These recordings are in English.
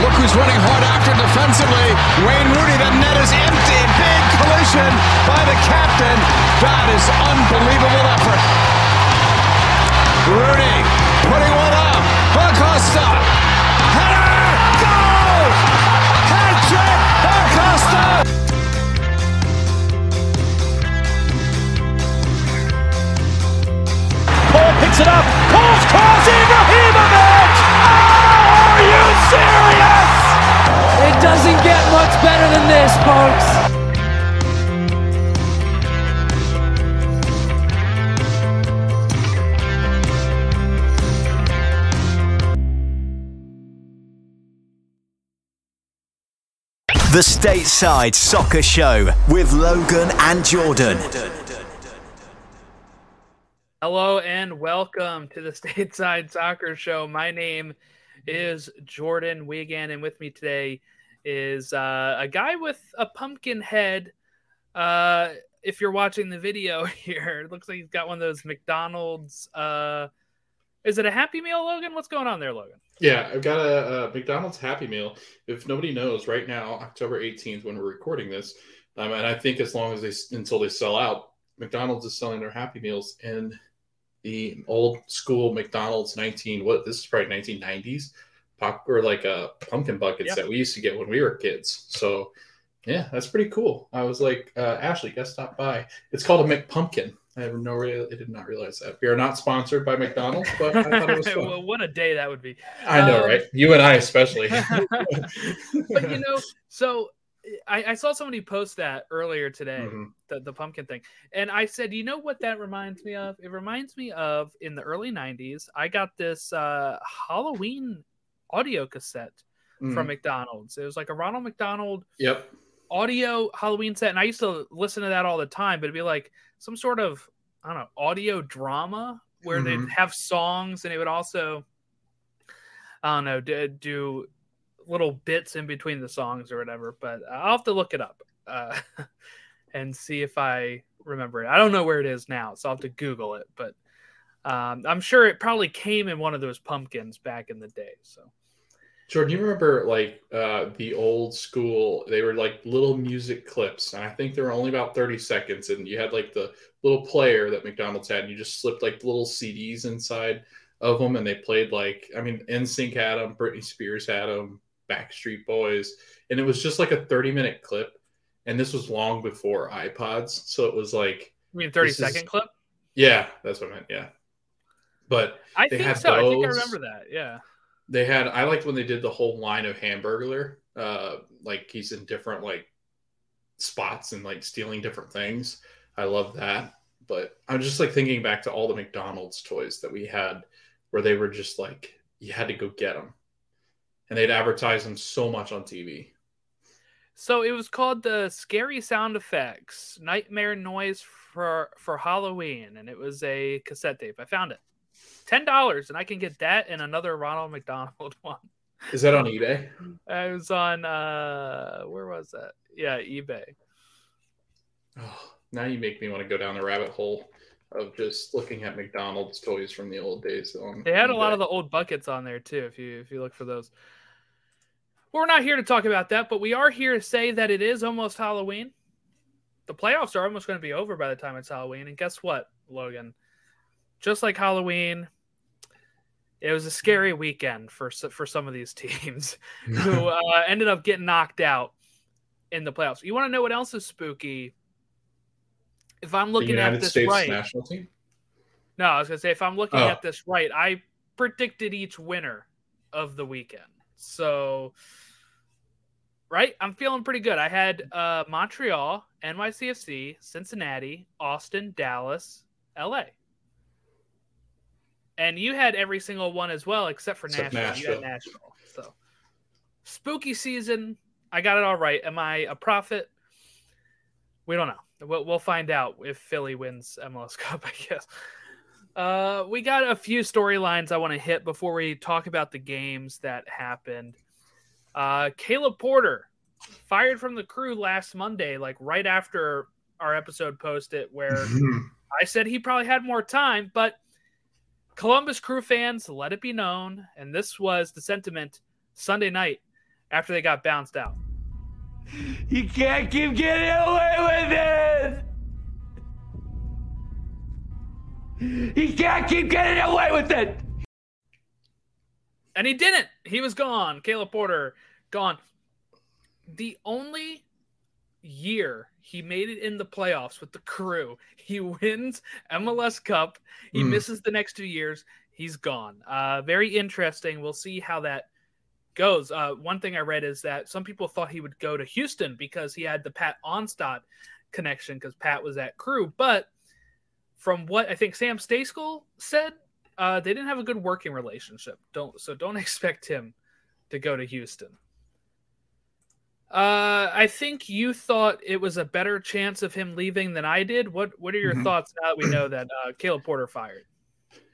Look who's running hard after defensively. Wayne Rooney. The net is empty. Big collision by the captain. That is unbelievable effort. Rooney putting one up. Acosta. Header. Goal. Hat trick. Acosta. Paul picks it up. Paul's cross. Ibrahimovic. Oh, are you serious? It doesn't get much better than this, folks. The Stateside Soccer Show with Logan and Jordan. Hello and welcome to the Stateside Soccer Show. My name is Jordan Wigan, and with me today is uh, a guy with a pumpkin head. Uh, if you're watching the video here, it looks like he's got one of those McDonald's. Uh, is it a Happy Meal, Logan? What's going on there, Logan? Yeah, I've got a, a McDonald's Happy Meal. If nobody knows, right now, October 18th, when we're recording this, um, and I think as long as they until they sell out, McDonald's is selling their Happy Meals in the old school McDonald's 19. What this is probably 1990s pop or like a pumpkin buckets Yeah. that we used to get when we were kids. So yeah, that's pretty cool. I was like, uh, Ashley, guess stop by. It's called a McPumpkin. I have no, re- I did not realize that. We are not sponsored by McDonald's, but I thought it was fun. well, what a day that would be. I know, Um, right? You and I especially. but you know, so I, I saw somebody post that earlier today, Mhm. the, the pumpkin thing. And I said, you know what that reminds me of? It reminds me of in the early 90s, I got this uh, Halloween audio cassette from Mhm. McDonald's. It was like a Ronald McDonald Yep. audio Halloween set. And I used to listen to that all the time, but it'd be like some sort of, I don't know, audio drama where Mhm. they'd have songs and it would also, I don't know, do, do little bits in between the songs or whatever. But I'll have to look it up uh, and see if I remember it. I don't know where it is now, so I'll have to Google it. But um, I'm sure it probably came in one of those pumpkins back in the day. So. Jordan, you remember like uh, the old school? They were like little music clips, and I think they were only about thirty seconds. And you had like the little player that McDonald's had, and you just slipped like little CDs inside of them, and they played like I mean, NSYNC had them, Britney Spears had them, Backstreet Boys, and it was just like a thirty-minute clip. And this was long before iPods, so it was like, I mean 30 This is- second clip? yeah, that's what I meant, yeah. But I think so. I think I remember that. Yeah. They had i liked when they did the whole line of hamburglar uh like he's in different like spots and like stealing different things. I love that. But i'm just like thinking back to all the mcdonald's toys that we had where they were just like you had to go get them and they'd advertise them so much on tv So it was called the Scary Sound Effects Nightmare Noise for for Halloween, and it was a cassette tape. I found it, ten dollars, and I can get that and another Ronald McDonald one. is that on ebay I was on uh, where was that? Yeah, eBay. oh, now you make me want to go down the rabbit hole of just looking at mcdonald's toys from the old days on They had a lot of the old buckets on there too. If you if you look for those. Well, we're not here to talk about that, but we are here to say that it is almost Halloween. The playoffs are almost going to be over by the time it's Halloween, and guess what, Logan? Just like Halloween, it was a scary weekend for for some of these teams who uh, ended up getting knocked out in the playoffs. You want to know what else is spooky? If I'm looking at this states right, national team no, I was gonna say if I'm looking Oh. at this right, I predicted each winner of the weekend. So right, I'm feeling pretty good. I had uh, Montreal, NYCFC, Cincinnati, Austin, Dallas, LA. And you had every single one as well, except for Except Nashville. You had Nashville. Nashville. So spooky season. I got it all right. Am I a prophet? we don't know. We'll, we'll find out if Philly wins MLS Cup, I guess. Uh, we got a few storylines I want to hit before we talk about the games that happened. Uh, Caleb Porter fired from the crew last Monday, like right after our episode posted, where I said he probably had more time, but Columbus crew fans let it be known, and this was the sentiment Sunday night after they got bounced out. You can't keep getting away with it! He can't keep getting away with it. And he didn't. He was gone. Caleb Porter gone. The only year he made it in the playoffs with the crew, he wins MLS Cup. He mm. misses the next two years. He's gone. Uh, very interesting. We'll see how that goes. Uh, one thing I read is that some people thought he would go to Houston because he had the Pat Onstad connection because Pat was at crew, but from what I think Sam Stejskal said, uh, they didn't have a good working relationship. Don't so don't expect him to go to Houston. Uh, I think you thought it was a better chance of him leaving than I did. What What are your mm-hmm. thoughts now that we know that uh, Caleb Porter fired?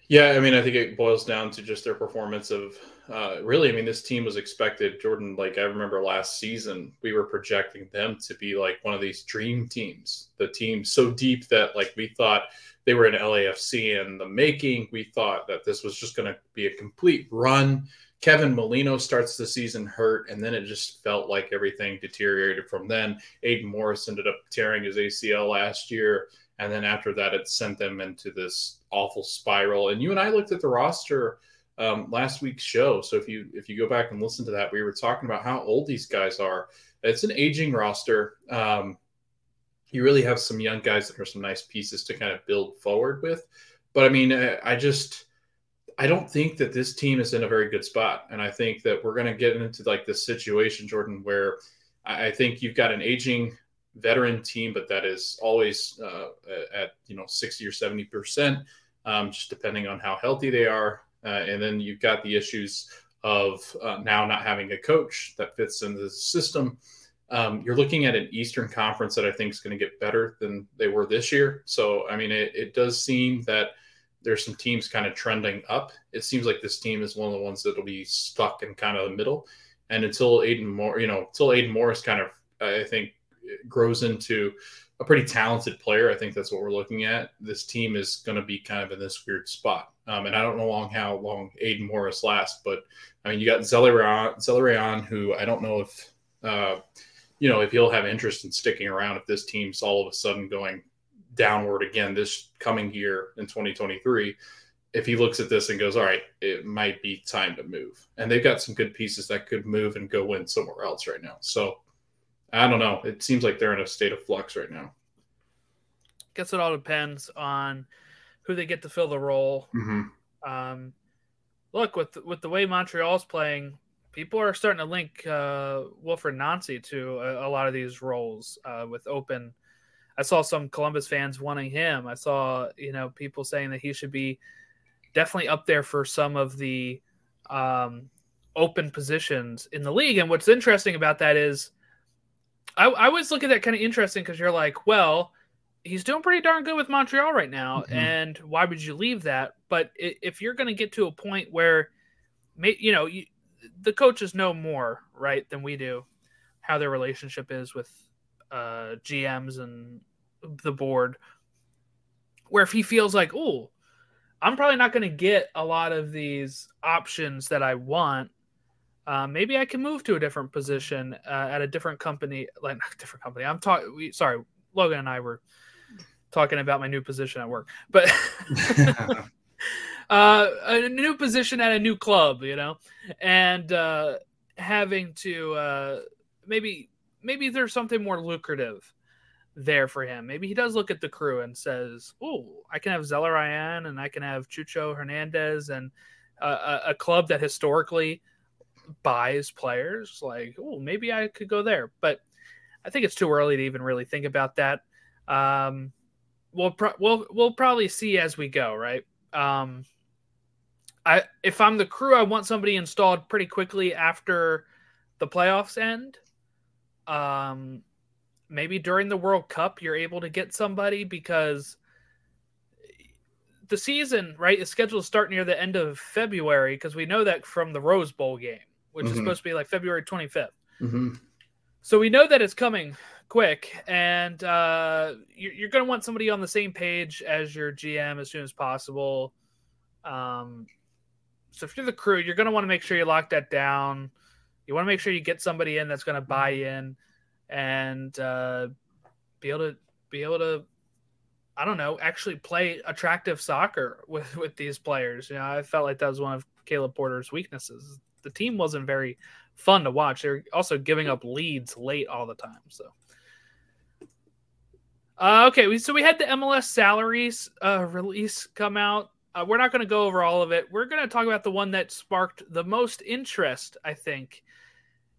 Yeah, I mean, I think it boils down to just their performance of uh, really. I mean, this team was expected. Jordan, like I remember last season, we were projecting them to be like one of these dream teams, the team so deep that like we thought they were in LAFC in the making. We thought that this was just going to be a complete run. Kevin Molino starts the season hurt, and then it just felt like everything deteriorated from then. Aidan Morris ended up tearing his ACL last year, and then after that, it sent them into this awful spiral. And you and I looked at the roster um, last week's show, so if you if you go back and listen to that, we were talking about how old these guys are. It's an aging roster. Um, you really have some young guys that are some nice pieces to kind of build forward with. But I mean, I just I don't think that this team is in a very good spot, and I think that we're going to get into like this situation, Jordan, where I think you've got an aging veteran team, but that is always uh, at you know sixty or seventy percent, um, just depending on how healthy they are. Uh, and then you've got the issues of uh, now not having a coach that fits into the system um, you're looking at an Eastern Conference that I think is going to get better than they were this year. So, I mean, it, it does seem that there's some teams kind of trending up. It seems like this team is one of the ones that'll be stuck in kind of the middle. And until Aiden Moore, you know, until Aidan Morris kind of, I think, grows into a pretty talented player, I think that's what we're looking at. This team is going to be kind of in this weird spot. Um, and I don't know long how long Aidan Morris lasts, but I mean, you got Zelarayán, Zelarayán who I don't know if. Uh, you know, if he'll have interest in sticking around if this team's all of a sudden going downward again this coming year in 2023 if he looks at this and goes all right it might be time to move and they've got some good pieces that could move and go win somewhere else right now so i don't know it seems like they're in a state of flux right now guess it all depends on who they get to fill the role mm-hmm. um, look with with the way montreal's playing people are starting to link uh, Wilfried Nancy to a, a, lot of these roles uh, with open. I saw some Columbus fans wanting him. I saw you know people saying that he should be definitely up there for some of the um, open positions in the league. And what's interesting about that is, I, I always look at that kind of interesting because you're like, well, he's doing pretty darn good with Montreal right now, mm-hmm. and why would you leave that? But if you're going to get to a point where, you know, you, the coaches know more right than we do how their relationship is with uh, GMs and the board. Where if he feels like, oh, I'm probably not going to get a lot of these options that I want. Uh, maybe I can move to a different position uh, at a different company, like different company. I'm talking. Sorry, Logan and I were talking about my new position at work, but uh, a new position at a new club, you know, and uh, having to uh, maybe maybe there's something more lucrative there for him. Maybe he does look at the crew and says, "Oh, I can have Zelarayán and I can have Chucho Hernandez and uh, a, a club that historically buys players. Like, oh, maybe I could go there." But I think it's too early to even really think about that. Um, we'll pro- we'll we'll probably see as we go, right? Um, I if I'm the crew, I want somebody installed pretty quickly after the playoffs end. Um, maybe during the World Cup you're able to get somebody because the season, right, is scheduled to start near the end of February because we know that from the Rose Bowl game, which mm-hmm. is supposed to be like February 25th. Mm-hmm. So we know that it's coming quick, and uh, you're, you're going to want somebody on the same page as your GM as soon as possible. Um, so if you're the crew, you're going to want to make sure you lock that down. You want to make sure you get somebody in that's going to buy in and uh, be able to be able to I don't know, actually play attractive soccer with with these players. You know, I felt like that was one of Caleb Porter's weaknesses. The team wasn't very fun to watch. They're also giving up leads late all the time. So, uh, okay, so we had the MLS salaries uh, release come out. Uh, we're not going to go over all of it. We're going to talk about the one that sparked the most interest. I think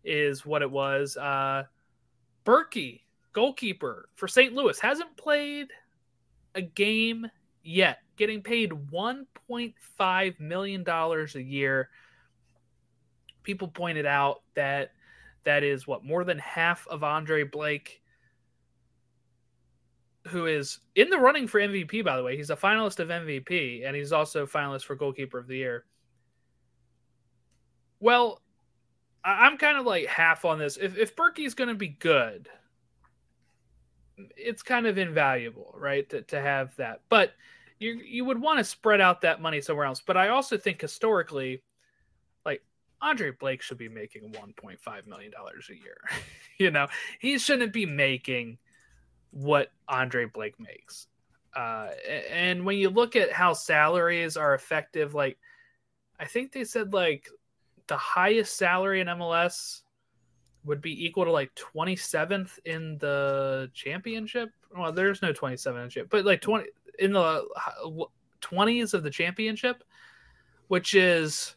is what it was. Uh, Bürki, goalkeeper for St. Louis, hasn't played a game yet, getting paid $1.5 million a year. People pointed out that that is what more than half of Andre Blake, who is in the running for MVP, by the way. He's a finalist of MVP, and he's also finalist for goalkeeper of the year. Well, I'm kind of like half on this. If if Bürki's going to be good, it's kind of invaluable, right? To, to have that. But you you would want to spread out that money somewhere else. But I also think historically, like Andre Blake should be making 1.5 million dollars a year. you know, he shouldn't be making what Andre Blake makes. Uh, and when you look at how salaries are effective, like I think they said like the highest salary in MLS would be equal to like 27th in the championship. Well, there's no 27 in but like 20 in the 20s of the championship, which is,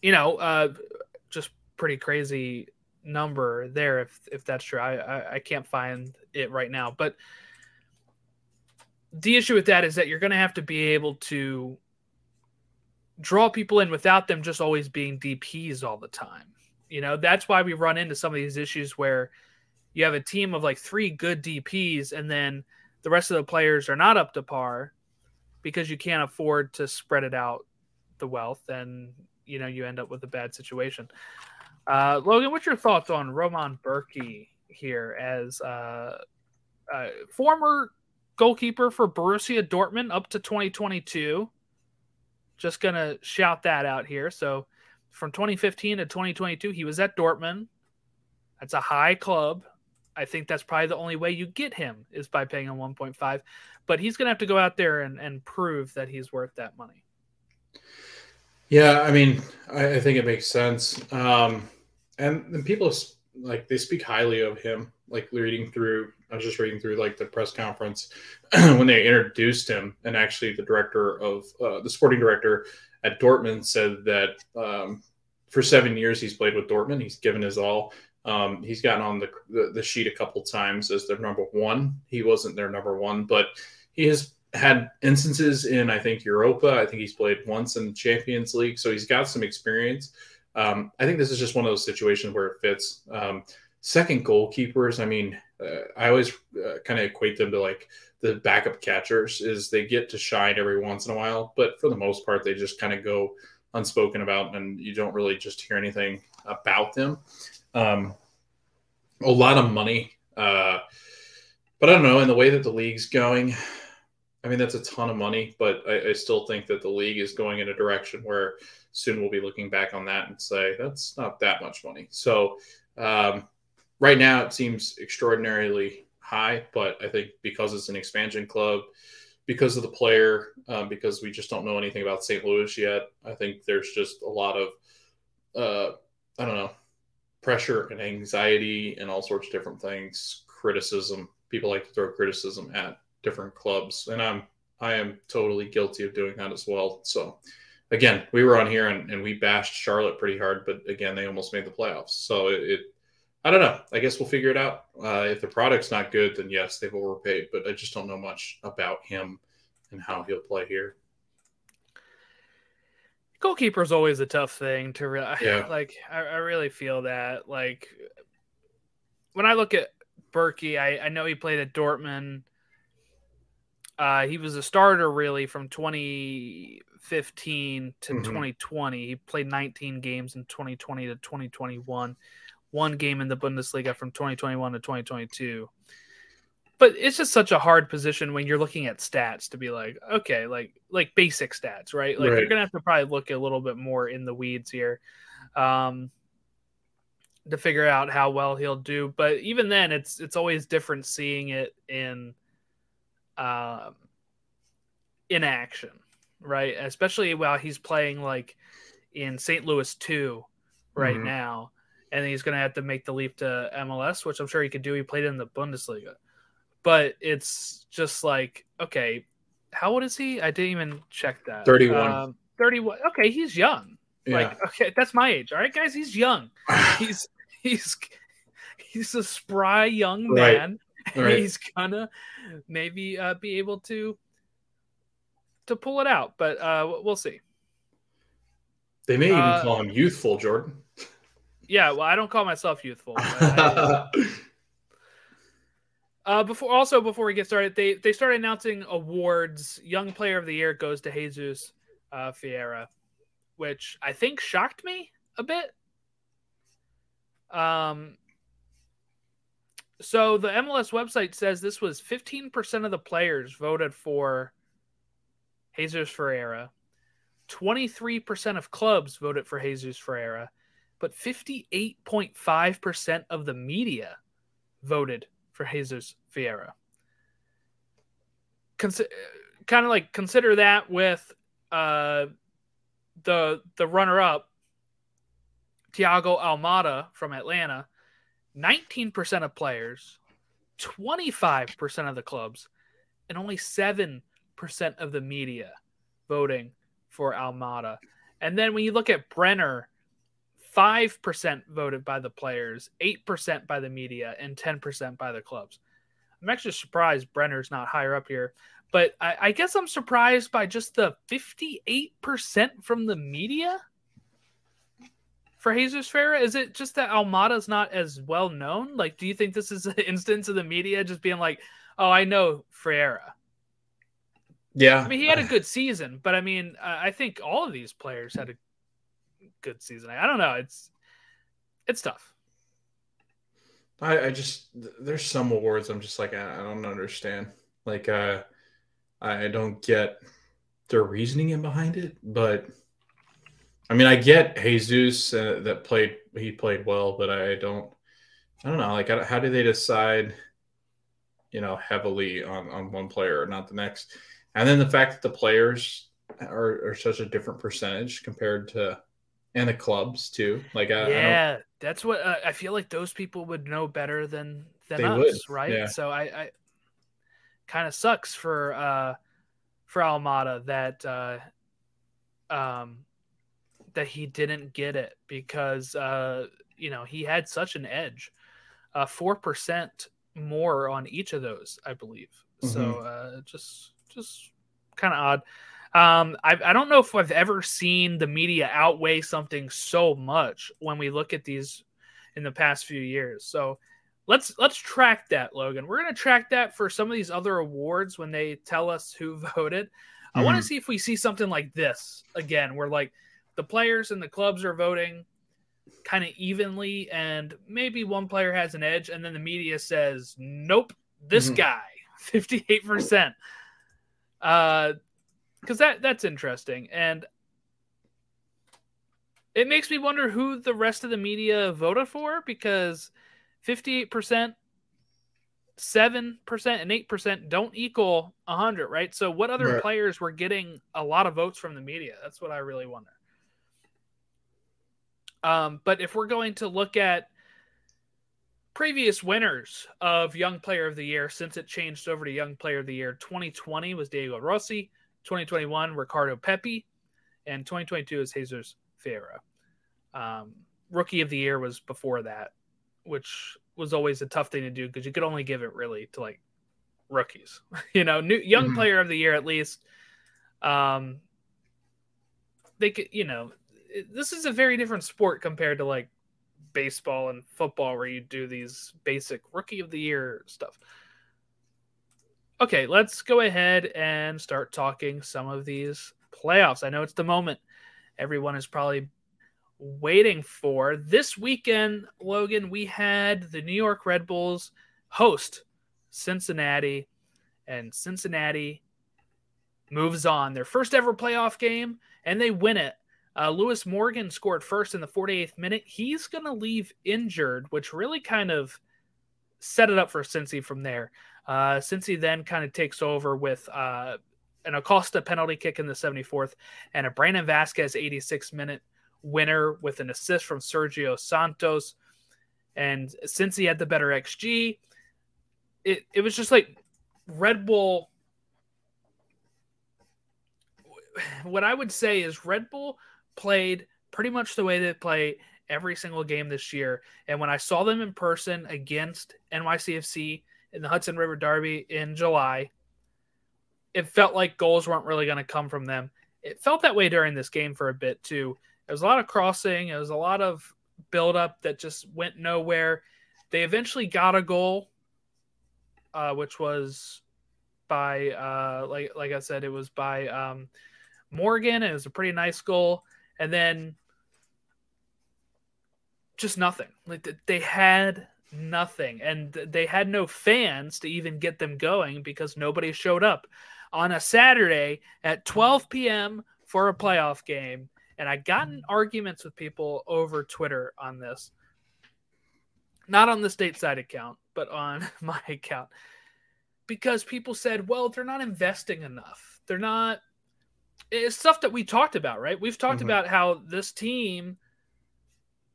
you know, uh, just pretty crazy number there if if that's true. I, I, I can't find it right now, but the issue with that is that you're going to have to be able to draw people in without them just always being DPs all the time. You know, that's why we run into some of these issues where you have a team of like three good DPs and then the rest of the players are not up to par because you can't afford to spread it out the wealth and you know you end up with a bad situation. Uh, Logan, what's your thoughts on Roman Bürki here as uh, uh, former goalkeeper for Borussia Dortmund up to 2022? Just gonna shout that out here. So from 2015 to 2022, he was at Dortmund. That's a high club. I think that's probably the only way you get him is by paying him 1.5. But he's going to have to go out there and, and prove that he's worth that money. Yeah, I mean, I, I think it makes sense. Um, and, and people like they speak highly of him. Like reading through, I was just reading through like the press conference when they introduced him, and actually the director of uh, the sporting director at Dortmund said that um, for seven years he's played with Dortmund. He's given his all. Um, he's gotten on the, the, the sheet a couple times as their number one. He wasn't their number one, but he has had instances in I think Europa. I think he's played once in the Champions League, so he's got some experience. Um, I think this is just one of those situations where it fits. Um, second goalkeepers, I mean, uh, I always uh, kind of equate them to like the backup catchers is they get to shine every once in a while, but for the most part, they just kind of go unspoken about, and you don't really just hear anything about them. Um, a lot of money, uh, but I don't know. In the way that the league's going, I mean that's a ton of money, but I, I still think that the league is going in a direction where soon we'll be looking back on that and say that's not that much money. So um, right now it seems extraordinarily high, but I think because it's an expansion club, because of the player, um, because we just don't know anything about St. Louis yet, I think there's just a lot of, uh, I don't know, pressure and anxiety and all sorts of different things, criticism. People like to throw criticism at different clubs, and I'm I am totally guilty of doing that as well. So, again, we were on here and, and we bashed Charlotte pretty hard, but again, they almost made the playoffs. So it, it I don't know. I guess we'll figure it out. Uh, if the product's not good, then yes, they've overpaid. But I just don't know much about him and how he'll play here. Goalkeeper is always a tough thing to re- yeah. like. I, I really feel that like when I look at Bürki, I, I know he played at Dortmund. Uh, he was a starter really from 2015 to Mhm. 2020. He played 19 games in 2020 to 2021, one game in the Bundesliga from 2021 to 2022. But it's just such a hard position when you're looking at stats to be like, okay, like like basic stats, right? Like you're gonna have to probably look a little bit more in the weeds here. Um, to figure out how well he'll do. But even then, it's it's always different seeing it in um in action, right? Especially while he's playing like in St. Louis two right Mhm. now, and he's gonna have to make the leap to MLS, which I'm sure he could do. He played in the Bundesliga, but it's just like okay, how old is he? I didn't even check that. 31. Um, Thirty-one. Okay, he's young. Yeah. Like, okay, that's my age. All right, guys, he's young. He's he's he's a spry young man. and Right. He's gonna maybe uh, be able to to pull it out, but uh, we'll see. They may even Uh, call him youthful, Jordan. Yeah, well, I don't call myself youthful. I- uh, before also before we get started, they they started announcing awards. Young Player of the Year goes to Jesus uh, Fiera, which I think shocked me a bit. Um. So the MLS website says this was 15% of the players voted for Jesus Ferreira. 23% of clubs voted for Jesus Ferreira, but 58.5% of the media voted for Jesus Ferreira. Consi- kind of like consider that with uh, the the runner up Thiago Almada from Atlanta, 19% of players, 25% of the clubs, and only 7% of the media voting for Almada. And then when you look at Brenner, 5% voted by the players, 8% by the media, and 10% by the clubs. I'm actually surprised Brenner's not higher up here, but I, I guess I'm surprised by just the 58% from the media for Jesus Ferreira. Is it just that Almada's not as well known? Like, do you think this is an instance of the media just being like, oh, I know Ferreira? yeah. I mean, he had a good season, but I mean, I I think all of these players had a good season. I don't know. It's it's tough. I, I just there's some awards I'm just like I, I don't understand. Like uh I don't get their reasoning in behind it, but I mean I get Jesus uh, that played he played well, but I don't I don't know like how do they decide you know heavily on on one player or not the next? And then the fact that the players are, are such a different percentage compared to and the clubs too. Like I, I yeah, that's what uh, I feel like. Those people would know better than than us, would, right? yeah. So I, I kind of sucks for uh for Almada that uh um that he didn't get it because uh you know he had such an edge, uh four percent more on each of those, I believe. So uh just just kind of odd. Um, I, I don't know if I've ever seen the media outweigh something so much when we look at these in the past few years. So let's let's track that, Logan. We're gonna track that for some of these other awards when they tell us who voted. I want to see if we see something like this again, where like the players and the clubs are voting kind of evenly, and maybe one player has an edge, and then the media says, "Nope, this Mhm. guy, fifty-eight percent." Uh, because that that's interesting, and it makes me wonder who the rest of the media voted for because fifty-eight percent. 7% and 8% don't equal 100, right? So, what other Right. players were getting a lot of votes from the media? That's what I really wonder. Um, but if we're going to look at previous winners of Young Player of the Year since it changed over to Young Player of the Year, 2020 was Diego Rossi, 2021 Ricardo Pepi, and 2022 is Jesus Ferreira. Um, Rookie of the Year was before that, which was always a tough thing to do because you could only give it really to like rookies, you know, new young Mhm. player of the year at least. Um, they could, you know, it- this is a very different sport compared to like baseball and football where you do these basic rookie of the year stuff. Okay, let's go ahead and start talking some of these playoffs. I know it's the moment everyone is probably waiting for. This weekend, Logan, we had the New York Red Bulls host Cincinnati, and Cincinnati moves on. Their first ever playoff game, and they win it. Uh, Lewis Morgan scored first in the 48th minute. He's going to leave injured, which really kind of set it up for Cincy from there. Uh, Cincy then kind of takes over with uh, an Acosta penalty kick in the 74th and a Brandon Vazquez 86 minute winner with an assist from Sergio Santos. And he had the better XG, it, it was just like Red Bull. What I would say is Red Bull played pretty much the way they play every single game this year. And when I saw them in person against NYCFC in the Hudson River Derby in July, it felt like goals weren't really going to come from them. It felt that way during this game for a bit too. There was a lot of crossing, it was a lot of buildup that just went nowhere. They eventually got a goal, uh, which was by uh, like like I said, it was by um, Morgan. It was a pretty nice goal and then just nothing. Like they had nothing, and they had no fans to even get them going because nobody showed up on a Saturday at 12 p.m. for a playoff game. And I got in arguments with people over Twitter on this, not on the stateside account, but on my account, because people said, "Well, they're not investing enough. They're not." it's stuff that we talked about, right? We've talked mm-hmm. about how this team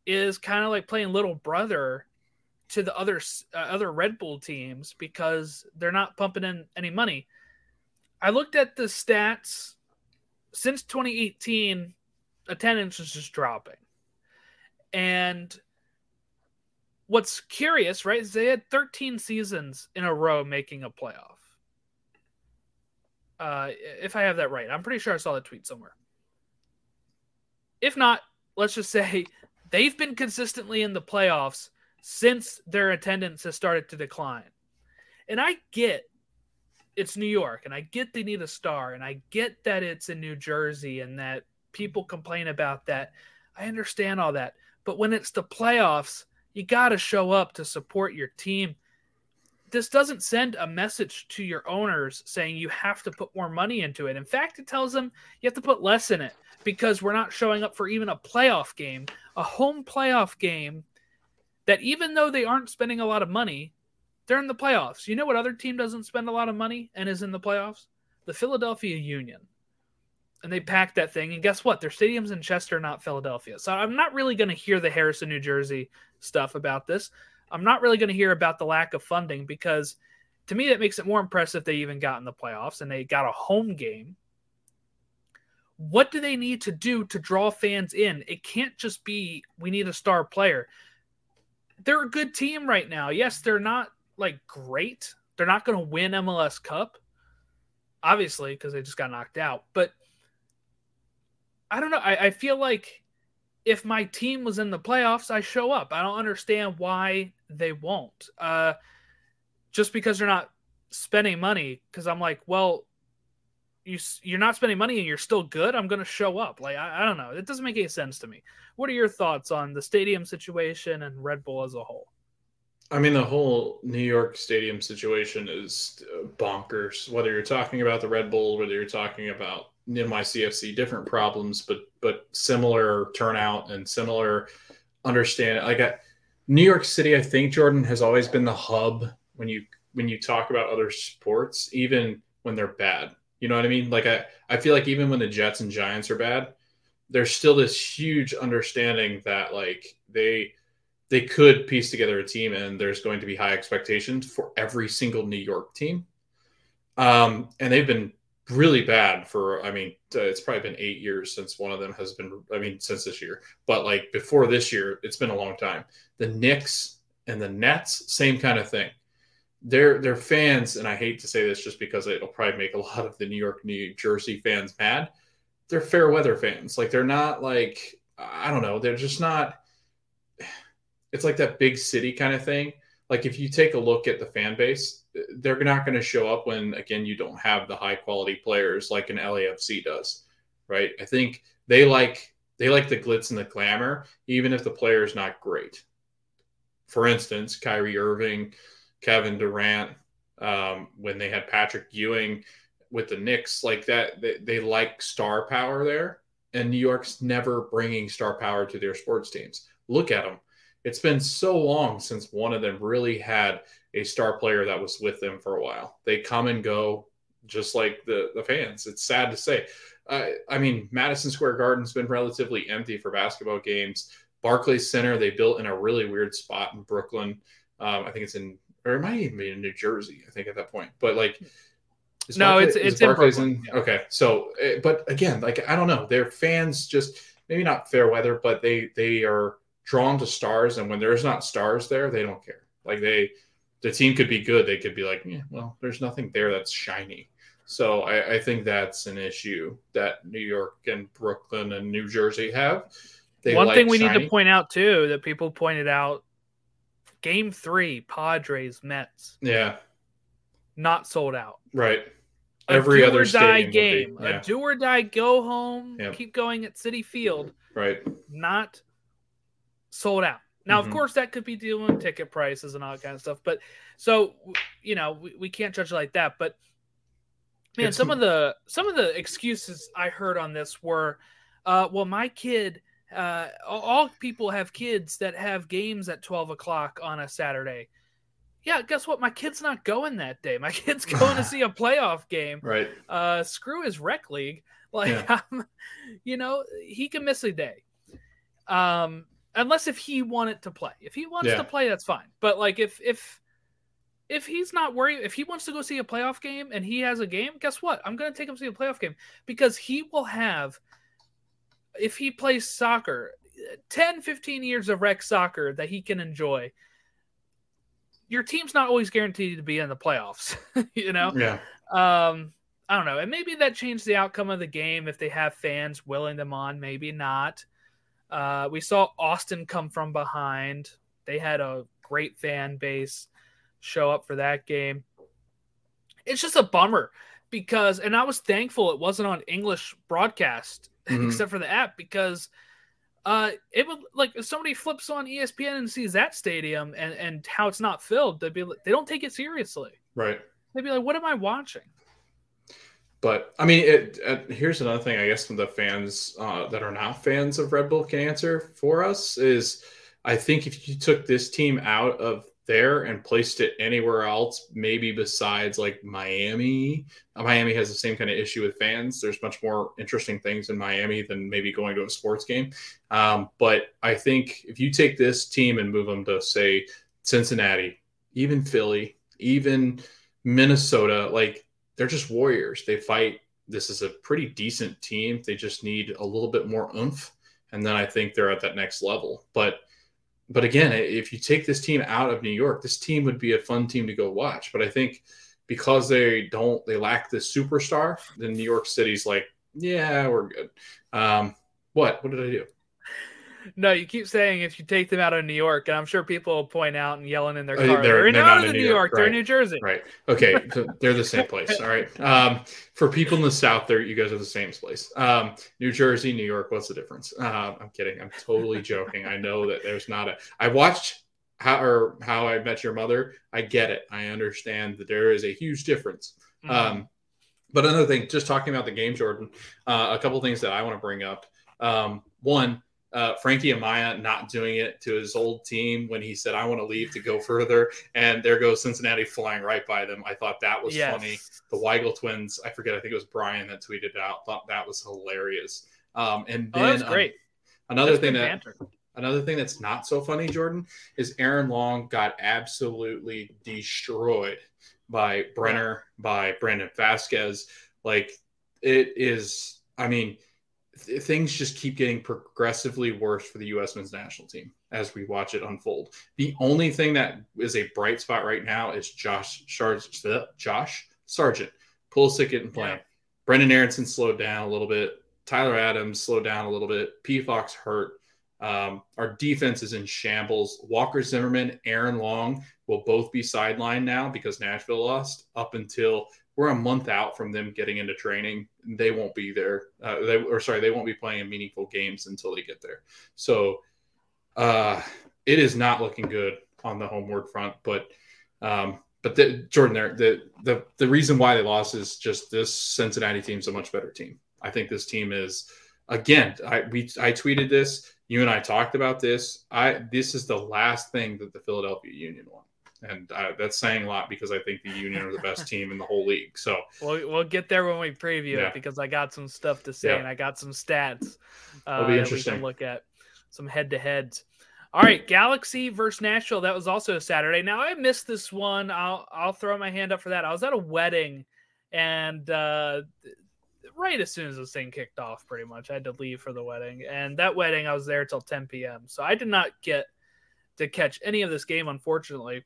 is kind of like playing little brother to the other uh, other Red Bull teams because they're not pumping in any money. I looked at the stats since 2018, attendance is just dropping. And what's curious, right, is they had 13 seasons in a row making a playoff. Uh, if I have that right, I'm pretty sure I saw the tweet somewhere. If not, let's just say they've been consistently in the playoffs since their attendance has started to decline. And I get it's New York, and I get they need a star, and I get that it's in New Jersey and that people complain about that. I understand all that. But when it's the playoffs, you got to show up to support your team this doesn't send a message to your owners saying you have to put more money into it. In fact, it tells them you have to put less in it because we're not showing up for even a playoff game, a home playoff game that even though they aren't spending a lot of money, they're in the playoffs. You know what other team doesn't spend a lot of money and is in the playoffs? The Philadelphia Union. And they packed that thing. And guess what? Their stadium's in Chester, not Philadelphia. So I'm not really going to hear the Harrison, New Jersey stuff about this. I'm not really going to hear about the lack of funding because to me that makes it more impressive they even got in the playoffs and they got a home game. What do they need to do to draw fans in? It can't just be we need a star player. They're a good team right now. Yes, they're not like great. They're not going to win MLS Cup, obviously, because they just got knocked out. But I don't know. I, I feel like if my team was in the playoffs, I show up. I don't understand why they won't. Uh, just because they're not spending money. Because I'm like, well, you you're not spending money and you're still good. I'm going to show up. Like I, I don't know. It doesn't make any sense to me. What are your thoughts on the stadium situation and Red Bull as a whole? I mean, the whole New York Stadium situation is bonkers. Whether you're talking about the Red Bull, whether you're talking about NYCFC, different problems, but but similar turnout and similar understand. Like I, New York City, I think Jordan has always been the hub when you when you talk about other sports, even when they're bad. You know what I mean? Like I, I feel like even when the Jets and Giants are bad, there's still this huge understanding that like they they could piece together a team and there's going to be high expectations for every single New York team. Um, and they've been really bad for i mean uh, it's probably been eight years since one of them has been i mean since this year but like before this year it's been a long time. The Knicks and the Nets same kind of thing. They're they're fans and i hate to say this just because it'll probably make a lot of the new york new jersey fans mad. They're fair weather fans. Like they're not like i don't know. They're just not it's like that big city kind of thing. Like if you take a look at the fan base, they're not going to show up when again you don't have the high quality players like an LAFC does, right? I think they like they like the glitz and the glamour, even if the player is not great. For instance, Kyrie Irving, Kevin Durant, um, when they had Patrick Ewing with the Knicks, like that, they, they like star power there. And New York's never bringing star power to their sports teams. Look at them. It's been so long since one of them really had a star player that was with them for a while. They come and go just like the, the fans. It's sad to say. Uh, I mean, Madison Square Garden's been relatively empty for basketball games. Barclays Center, they built in a really weird spot in Brooklyn. Um, I think it's in, or it might even be in New Jersey, I think at that point. But like, no, Barclays, it's it's Barclays in, in okay. So, eh, but again, like I don't know, their fans just maybe not fair weather, but they they are drawn to stars, and when there's not stars there, they don't care. Like they, the team could be good, they could be like, yeah, well, there's nothing there that's shiny. So I, I think that's an issue that New York and Brooklyn and New Jersey have. They One like thing we shiny. need to point out too that people pointed out game three, Padres Mets. Yeah. Not sold out. Right. Every other die game. Be, yeah. A do or die go home, keep going at Citi Field. Right. Not sold out. Now, mm-hmm. of course, that could be dealing ticket prices and all that kind of stuff. But so you know, we, we can't judge like that. But man, it's... some of the some of the excuses I heard on this were, uh, well, my kid uh, all people have kids that have games at 12 o'clock on a Saturday. Yeah, guess what? My kid's not going that day. My kid's going to see a playoff game. Right. Uh, screw his rec league. Like, yeah. you know, he can miss a day. Um, unless if he wanted to play. If he wants yeah. to play, that's fine. But like, if if if he's not worried, if he wants to go see a playoff game and he has a game, guess what? I'm going to take him to see a playoff game because he will have if he plays soccer 10 15 years of rec soccer that he can enjoy your team's not always guaranteed to be in the playoffs you know yeah um i don't know and maybe that changed the outcome of the game if they have fans willing them on maybe not uh we saw austin come from behind they had a great fan base show up for that game it's just a bummer because and i was thankful it wasn't on english broadcast mm-hmm. except for the app because uh, it would like if somebody flips on ESPN and sees that stadium and and how it's not filled, they'd be they don't take it seriously. Right. They'd be like, "What am I watching?" But I mean, it, it, here's another thing. I guess from the fans uh, that are not fans of Red Bull can answer for us is, I think if you took this team out of there and placed it anywhere else, maybe besides like Miami. Uh, Miami has the same kind of issue with fans. There's much more interesting things in Miami than maybe going to a sports game. Um, but I think if you take this team and move them to say Cincinnati, even Philly, even Minnesota, like they're just warriors. They fight. This is a pretty decent team. They just need a little bit more oomph. And then I think they're at that next level. But but again, if you take this team out of New York, this team would be a fun team to go watch. But I think because they don't, they lack the superstar, then New York City's like, yeah, we're good. Um, what? What did I do? No, you keep saying if you take them out of New York, and I'm sure people will point out and yelling in their oh, car, they're, they're, they're out of New York, York. Right. they're in New Jersey. Right. Okay. they're the same place. All right. Um, for people in the South, there you guys are the same place. Um, New Jersey, New York. What's the difference? Uh, I'm kidding. I'm totally joking. I know that there's not a. I watched how or how I met your mother. I get it. I understand that there is a huge difference. Mm-hmm. Um, but another thing, just talking about the game, Jordan. Uh, a couple things that I want to bring up. Um, one uh, Frankie Amaya not doing it to his old team when he said, I want to leave to go further. And there goes Cincinnati flying right by them. I thought that was yes. funny. The Weigel twins, I forget, I think it was Brian that tweeted it out, thought that was hilarious. Um, and then oh, great. Um, another that's thing that another thing that's not so funny, Jordan, is Aaron Long got absolutely destroyed by Brenner, by Brandon Vazquez. Like it is, I mean, things just keep getting progressively worse for the U.S. men's national team as we watch it unfold. The only thing that is a bright spot right now is Josh Josh Sargent. Pulisic getting playing. Yeah. Brenden Aaronson slowed down a little bit. Tyler Adams slowed down a little bit. Pefok hurt. Um, our defense is in shambles. Walker Zimmerman, Aaron Long will both be sidelined now because Nashville lost up until we're a month out from them getting into training. They won't be there. Uh, they or sorry, they won't be playing meaningful games until they get there. So uh, it is not looking good on the homeward front. But um, but the, Jordan, there the the the reason why they lost is just this Cincinnati team's a much better team. I think this team is again. I we I tweeted this. You and I talked about this. I this is the last thing that the Philadelphia Union won and uh, that's saying a lot because I think the Union are the best team in the whole league. So we'll we'll get there when we preview yeah. it because I got some stuff to say yeah. and I got some stats uh, that we can look at, some head to heads. All right, Galaxy versus Nashville. That was also a Saturday. Now I missed this one. I'll I'll throw my hand up for that. I was at a wedding, and uh, right as soon as this thing kicked off, pretty much I had to leave for the wedding. And that wedding, I was there till 10 p.m. So I did not get to catch any of this game, unfortunately.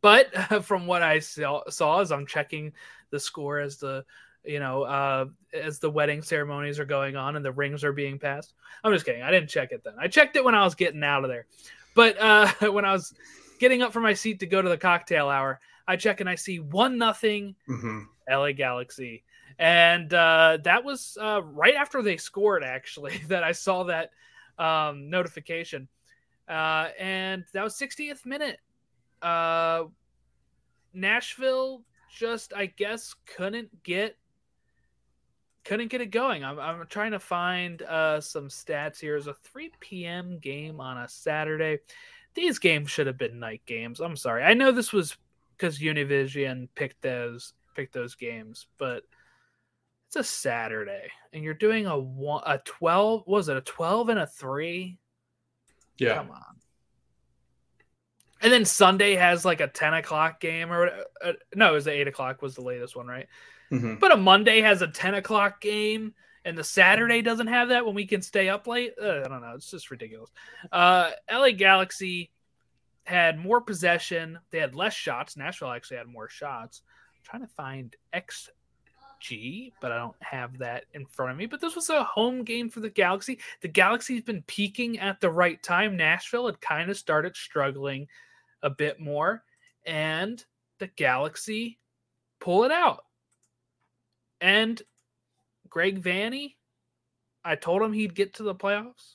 But from what I saw, saw as I'm checking the score as the you know uh, as the wedding ceremonies are going on and the rings are being passed. I'm just kidding. I didn't check it then. I checked it when I was getting out of there. But uh, when I was getting up from my seat to go to the cocktail hour, I check and I see one nothing mm-hmm. LA Galaxy. And uh, that was uh, right after they scored, actually, that I saw that um, notification. Uh, and that was 60th minute. Uh, Nashville just, I guess, couldn't get couldn't get it going. I'm, I'm trying to find uh, some stats here. It's a 3 p.m. game on a Saturday. These games should have been night games. I'm sorry. I know this was because Univision picked those picked those games, but it's a Saturday, and you're doing a one, a 12. Was it a 12 and a three? Yeah. Come on. And then Sunday has like a 10 o'clock game or uh, no, it was the 8 o'clock was the latest one, right? Mm-hmm. But a Monday has a 10 o'clock game and the Saturday doesn't have that when we can stay up late. Uh, I don't know. It's just ridiculous. Uh, LA Galaxy had more possession. They had less shots. Nashville actually had more shots. I'm trying to find X G, but I don't have that in front of me. But this was a home game for the Galaxy. The Galaxy's been peaking at the right time. Nashville had kind of started struggling a bit more, and the Galaxy pull it out. And Greg Vanney, I told him he'd get to the playoffs.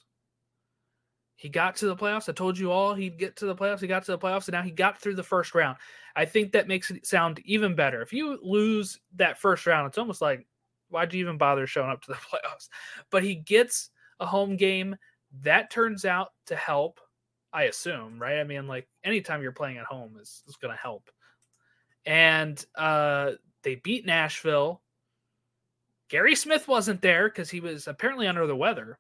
He got to the playoffs. I told you all he'd get to the playoffs. He got to the playoffs, and now he got through the first round. I think that makes it sound even better. If you lose that first round, it's almost like, why'd you even bother showing up to the playoffs? But he gets a home game. That turns out to help, I assume, right? I mean, like anytime you're playing at home is, is going to help. And uh, they beat Nashville. Gary Smith wasn't there because he was apparently under the weather.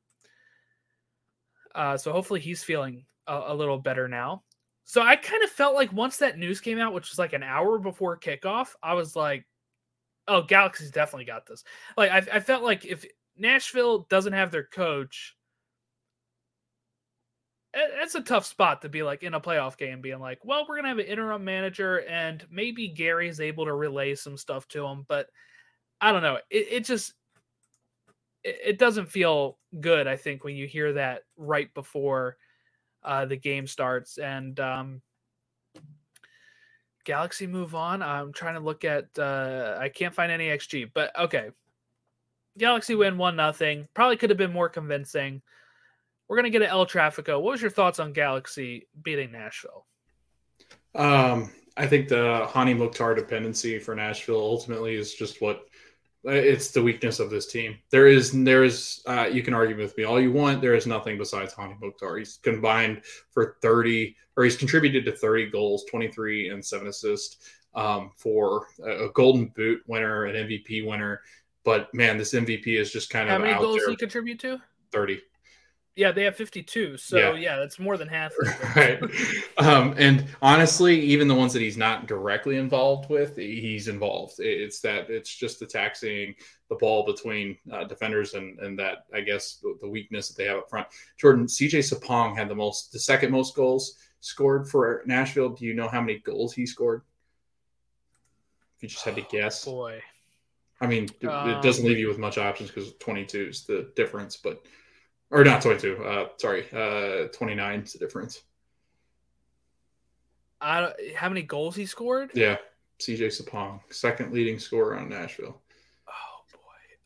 Uh, so hopefully he's feeling a, a, little better now. So I kind of felt like once that news came out, which was like an hour before kickoff, I was like, "Oh, Galaxy's definitely got this." Like I, I felt like if Nashville doesn't have their coach, it's a tough spot to be like in a playoff game, being like, "Well, we're gonna have an interim manager, and maybe Gary's able to relay some stuff to him," but I don't know. It, it just it, it doesn't feel good. I think when you hear that right before uh, the game starts. And um, Galaxy move on. I'm trying to look at. Uh, I can't find any XG, but okay. Galaxy win one nothing. Probably could have been more convincing. We're gonna get an El Trafico. What was your thoughts on Galaxy beating Nashville? Um, I think the Hany Mukhtar dependency for Nashville ultimately is just what it's the weakness of this team. There is, there is. Uh, you can argue with me all you want. There is nothing besides Hany Mukhtar. He's combined for thirty, or he's contributed to thirty goals, twenty three and seven assists um, for a, a, Golden Boot winner, an MVP winner. But man, this MVP is just kind How of. How many goals there. he contribute to? Thirty. Yeah, they have 52. So yeah, yeah that's more than half. right. Um, and honestly, even the ones that he's not directly involved with, he's involved. It's that it's just the taxing the ball between uh, defenders and and that I guess the, weakness that they have up front. Jordan CJ Sapong had the most, the second most goals scored for Nashville. Do you know how many goals he scored? If you just had to guess, oh, boy. I mean, um, it doesn't leave you with much options because 22 is the difference, but or not 22. Uh, sorry, uh, 29 is the difference. Uh, how many goals he scored? Yeah, CJ Sapong, second leading scorer on Nashville. Oh boy.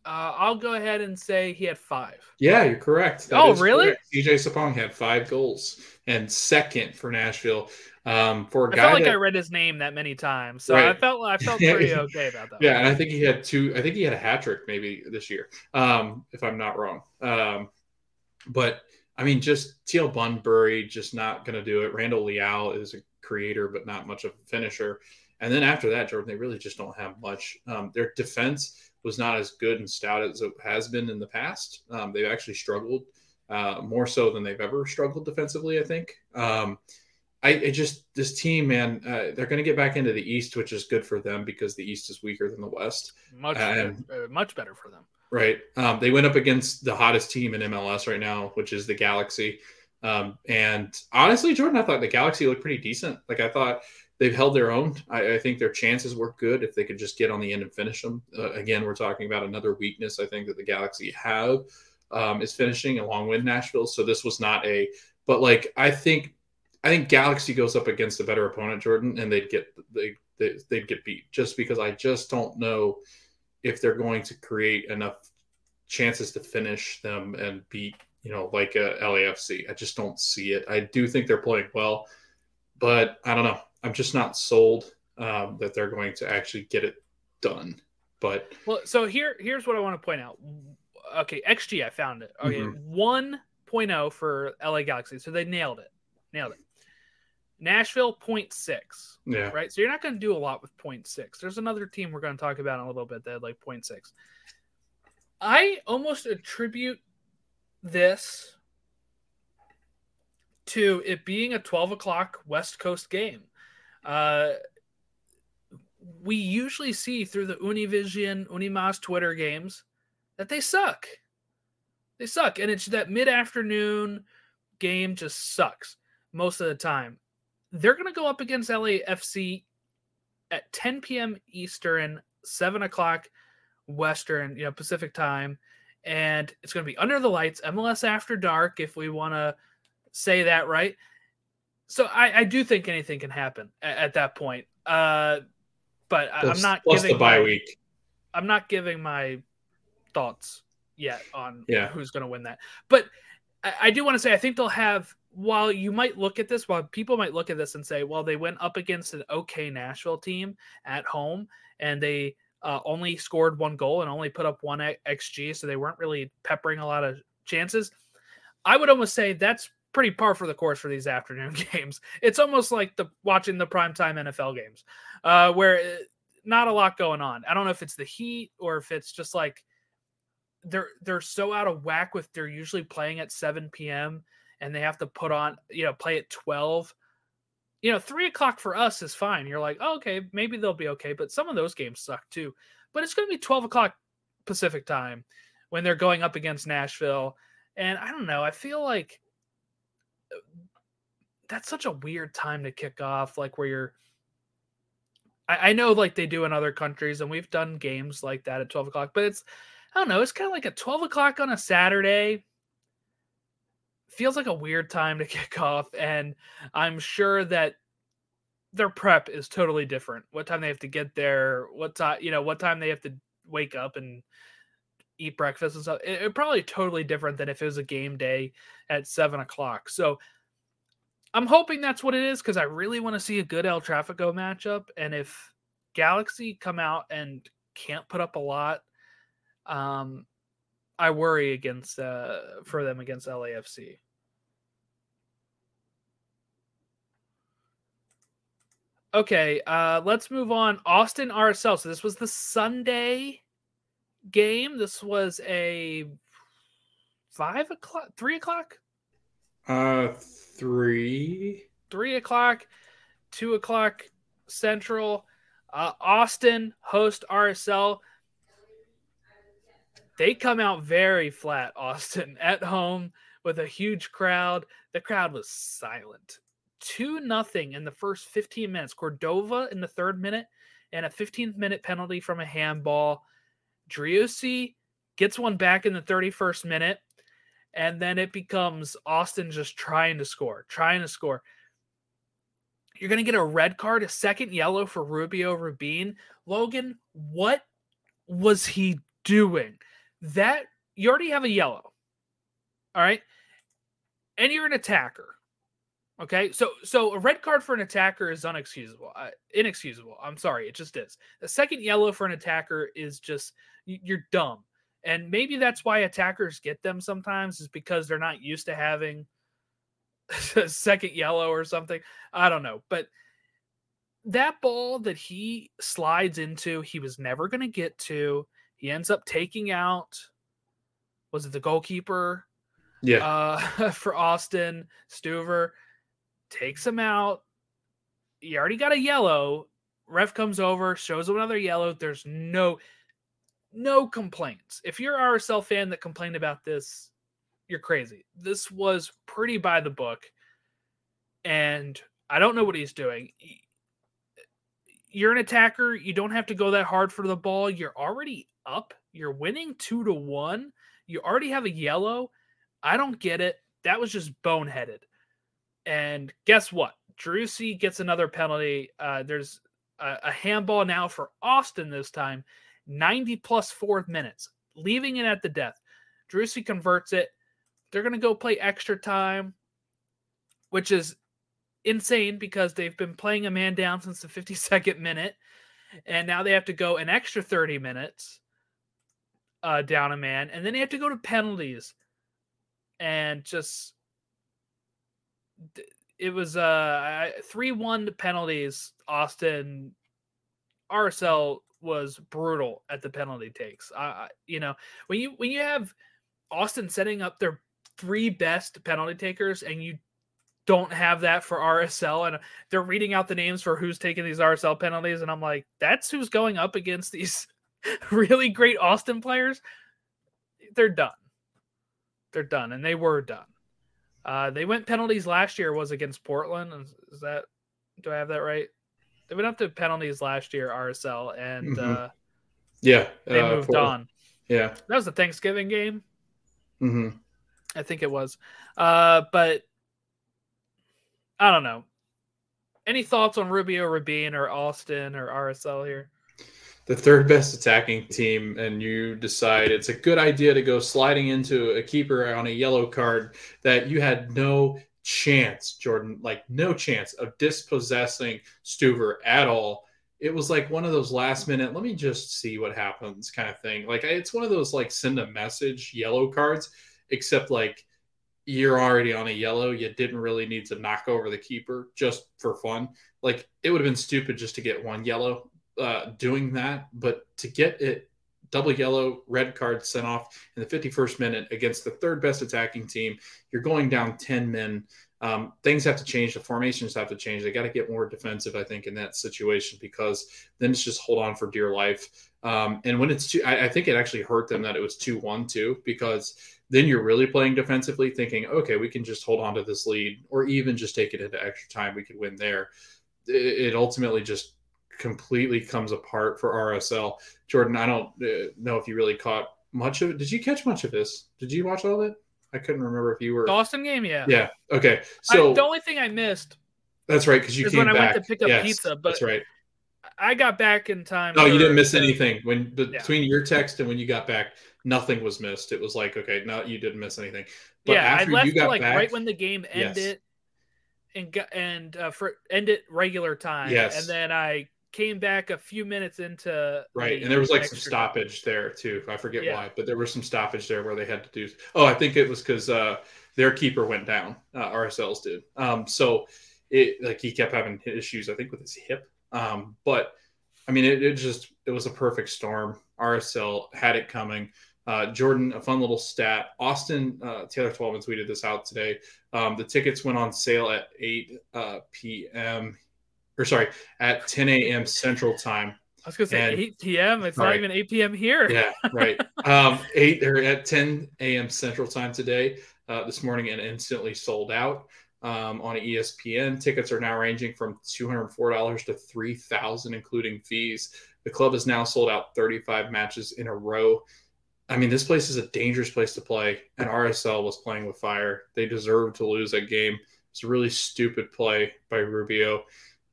Uh, I'll go ahead and say he had five. Yeah, you're correct. That Oh, really? correct. CJ Sapong had five goals and second for Nashville. Um, for a I guy felt like that, I read his name that many times, so I Right. felt I felt pretty okay about that. Yeah, and I think he had two. I think he had a hat trick maybe this year, um, if I'm not wrong. Um, but I mean, just Teal Bunbury just not going to do it. Randall Leal is a creator, but not much of a finisher. And then after that, Jordan, they really just don't have much. Um, their defense was not as good and stout as it has been in the past. Um, they've actually struggled uh, more so than they've ever struggled defensively. I think. Um, I it just this team, man, uh, they're going to get back into the East, which is good for them because the East is weaker than the West. much Um, uh, much better for them. Right. Um, they went up against the hottest team in MLS right now, which is the Galaxy. Um, and honestly, Jordan, I thought the Galaxy looked pretty decent. Like I thought they've held their own. I, I think their chances were good if they could just get on the end and finish them. Uh, again, we're talking about another weakness I think that the Galaxy have um, is finishing along with Nashville. So this was not a, but like I think, I think Galaxy goes up against a better opponent, Jordan, and they'd get they, they they'd get beat just because I just don't know if they're going to create enough chances to finish them and beat, you know, like a LAFC. I just don't see it. I do think they're playing well, but I don't know. I'm just not sold um, that they're going to actually get it done. But Well, so here here's what I want to point out. Okay, XG, I found it. Okay, Mhm. 1.0 for LA Galaxy, so they nailed it, nailed it. Nashville 0.6, yeah, right? So you're not going to do a lot with 0.6. There's another team we're going to talk about in a little bit that had like 0.6. I almost attribute this to it being a 12 o'clock West Coast game. Uh, we usually see through the Univision, Unimas Twitter games that they suck. They suck. And it's that mid afternoon game just sucks most of the time. They're going to go up against LAFC at 10 p.m. Eastern, 7 o'clock Western, you know, Pacific time. And it's going to be under the lights, MLS After Dark, if we want to say that right. So I, I do think anything can happen at, at that point. Uh, but I- I'm not plus giving the bye my- week. I'm not giving my thoughts yet on Yeah. who's going to win that. But I, I do want to say I think they'll have. While you might look at this, while people might look at this and say, "Well, they went up against an okay Nashville team at home, and they uh, only scored one goal and only put up one xG, so they weren't really peppering a lot of chances." I would almost say that's pretty par for the course for these afternoon games. It's almost like the watching the primetime NFL games, uh, where uh, not a lot going on. I don't know if it's the heat or if it's just like they're they're so out of whack with they're usually playing at 7 p.m. and they have to put on you know play at 12. You know, three o'clock for us is fine. You're like, oh, okay, maybe they'll be okay, but some of those games suck too. But it's going to be 12 o'clock Pacific time when they're going up against Nashville, and I don't know. I feel like that's such a weird time to kick off, like where you're I, I know like they do in other countries, and we've done games like that at 12 o'clock, but it's I don't know, it's kind of like at 12 o'clock on a Saturday. Feels like a weird time to kick off, and I'm sure that their prep is totally different. What time they have to get there, what time you know, what time they have to wake up and eat breakfast and stuff. It, it probably totally different than if it was a game day at seven o'clock. So I'm hoping that's what it is because I really want to see a good El Trafico matchup. And if Galaxy come out and can't put up a lot, um, I worry against uh, for them against LAFC. Okay, uh, let's move on. Austin RSL. So this was the Sunday game. This was a five o'clock, three o'clock, Uh, three. three o'clock, two o'clock central. Uh, Austin host RSL. They come out very flat, Austin, at home with a huge crowd. The crowd was silent. 2 nothing in the first 15 minutes. Cordova in the third minute and a 15th minute penalty from a handball. Driussi gets one back in the 31st minute. and then it becomes Austin just trying to score, trying to score. You're going to get a red card, a second yellow for Rubio Rubin. Logan, what was he doing? That you already have a yellow. All right. And you're an attacker. Okay, so so a red card for an attacker is unexcusable, uh, inexcusable. I'm sorry, it just is. A second yellow for an attacker is just you're dumb, and maybe that's why attackers get them sometimes is because they're not used to having a second yellow or something. I don't know, but that ball that he slides into, he was never going to get to. He ends up taking out. Was it the goalkeeper? Yeah. Uh, for Austin Stuver takes him out. He already got a yellow. Ref comes over, shows him another yellow. There's no no complaints. If you're a RSL fan that complained about this, you're crazy. This was pretty by the book. And I don't know what he's doing. You're an attacker. You don't have to go that hard for the ball. You're already up. You're winning two to one. You already have a yellow. I don't get it. That was just boneheaded. And guess what? Driussi gets another penalty. Uh, there's a, a handball now for Austin this time, 90 plus fourth minutes, leaving it at the death. Driussi converts it. They're going to go play extra time, which is insane because they've been playing a man down since the 52nd minute. And now they have to go an extra 30 minutes uh, down a man. And then they have to go to penalties. And just it was uh three one penalties. Austin RSL was brutal at the penalty takes. Uh, you know when you when you have Austin setting up their three best penalty takers and you don't have that for RSL and they're reading out the names for who's taking these RSL penalties and I'm like that's who's going up against these really great Austin players. They're done. They're done and they were done. Uh, they went penalties last year was against Portland. Is that do I have that right? They went up to penalties last year, RSL, and Mhm. uh, Yeah. they uh, moved for- on. Yeah. That was the Thanksgiving game, hmm I think it was. Uh, but I don't know. Any thoughts on Rubio, Rubin, or Austin or RSL here? The third best attacking team and you decide it's a good idea to go sliding into a keeper on a yellow card that you had no chance, Jordan, like no chance of dispossessing Stuver at all. It was like one of those last minute, let me just see what happens kind of thing. Like it's one of those like send a message yellow cards, except like you're already on a yellow. You didn't really need to knock over the keeper just for fun. Like it would have been stupid just to get one yellow uh, doing that, but to get it double yellow, red card sent off in the 51st minute against the third best attacking team, you're going down 10 men. Um, things have to change. The formations have to change. They got to get more defensive, I think, in that situation because then it's just hold on for dear life. Um, and when it's two, I, I think it actually hurt them that it was 2 1 too, because then you're really playing defensively, thinking, okay, we can just hold on to this lead or even just take it into extra time. We could win there. It, it ultimately just completely comes apart for RSL. Jordan, I don't uh, know if you really caught much of it. Did you catch much of this? Did you watch all of it? I couldn't remember if you were. The Austin game, yeah. Yeah. Okay. I- So the only thing I missed that's right because you is came when I went to pick up Yes, pizza, but that's right. I got back in time. No, you didn't miss anything when Yeah. between your text and when you got back. Nothing was missed. It was like okay, no, you didn't miss anything. But yeah, I left you got like back, right when the game Yes. ended, and got and uh, for ended regular time. Yes. and then I came back a few minutes into Right, the and there was like some extra time. stoppage there too. I forget Yeah. why, but there was some stoppage there where they had to do. Oh, I think it was because uh, their keeper went down. Uh, RSL's did. Um, so it like he kept having issues. I think with his hip. Um, but I mean, it, it just it was a perfect storm. RSL had it coming. Uh, Jordan, a fun little stat. Austin uh, Taylor Twellman tweeted this out today. Um, the tickets went on sale at 8 uh, p.m. or sorry, at 10 a.m. Central Time. I was gonna say and- 8 p.m. It's not even 8 p.m. here. Yeah, right. um, eight or at 10 a.m. Central Time today, uh, this morning, and instantly sold out um, on ESPN. Tickets are now ranging from $204 to 3,000, including fees. The club has now sold out 35 matches in a row. I mean, this place is a dangerous place to play, and RSL was playing with fire. They deserved to lose that game. It's a really stupid play by Rubio.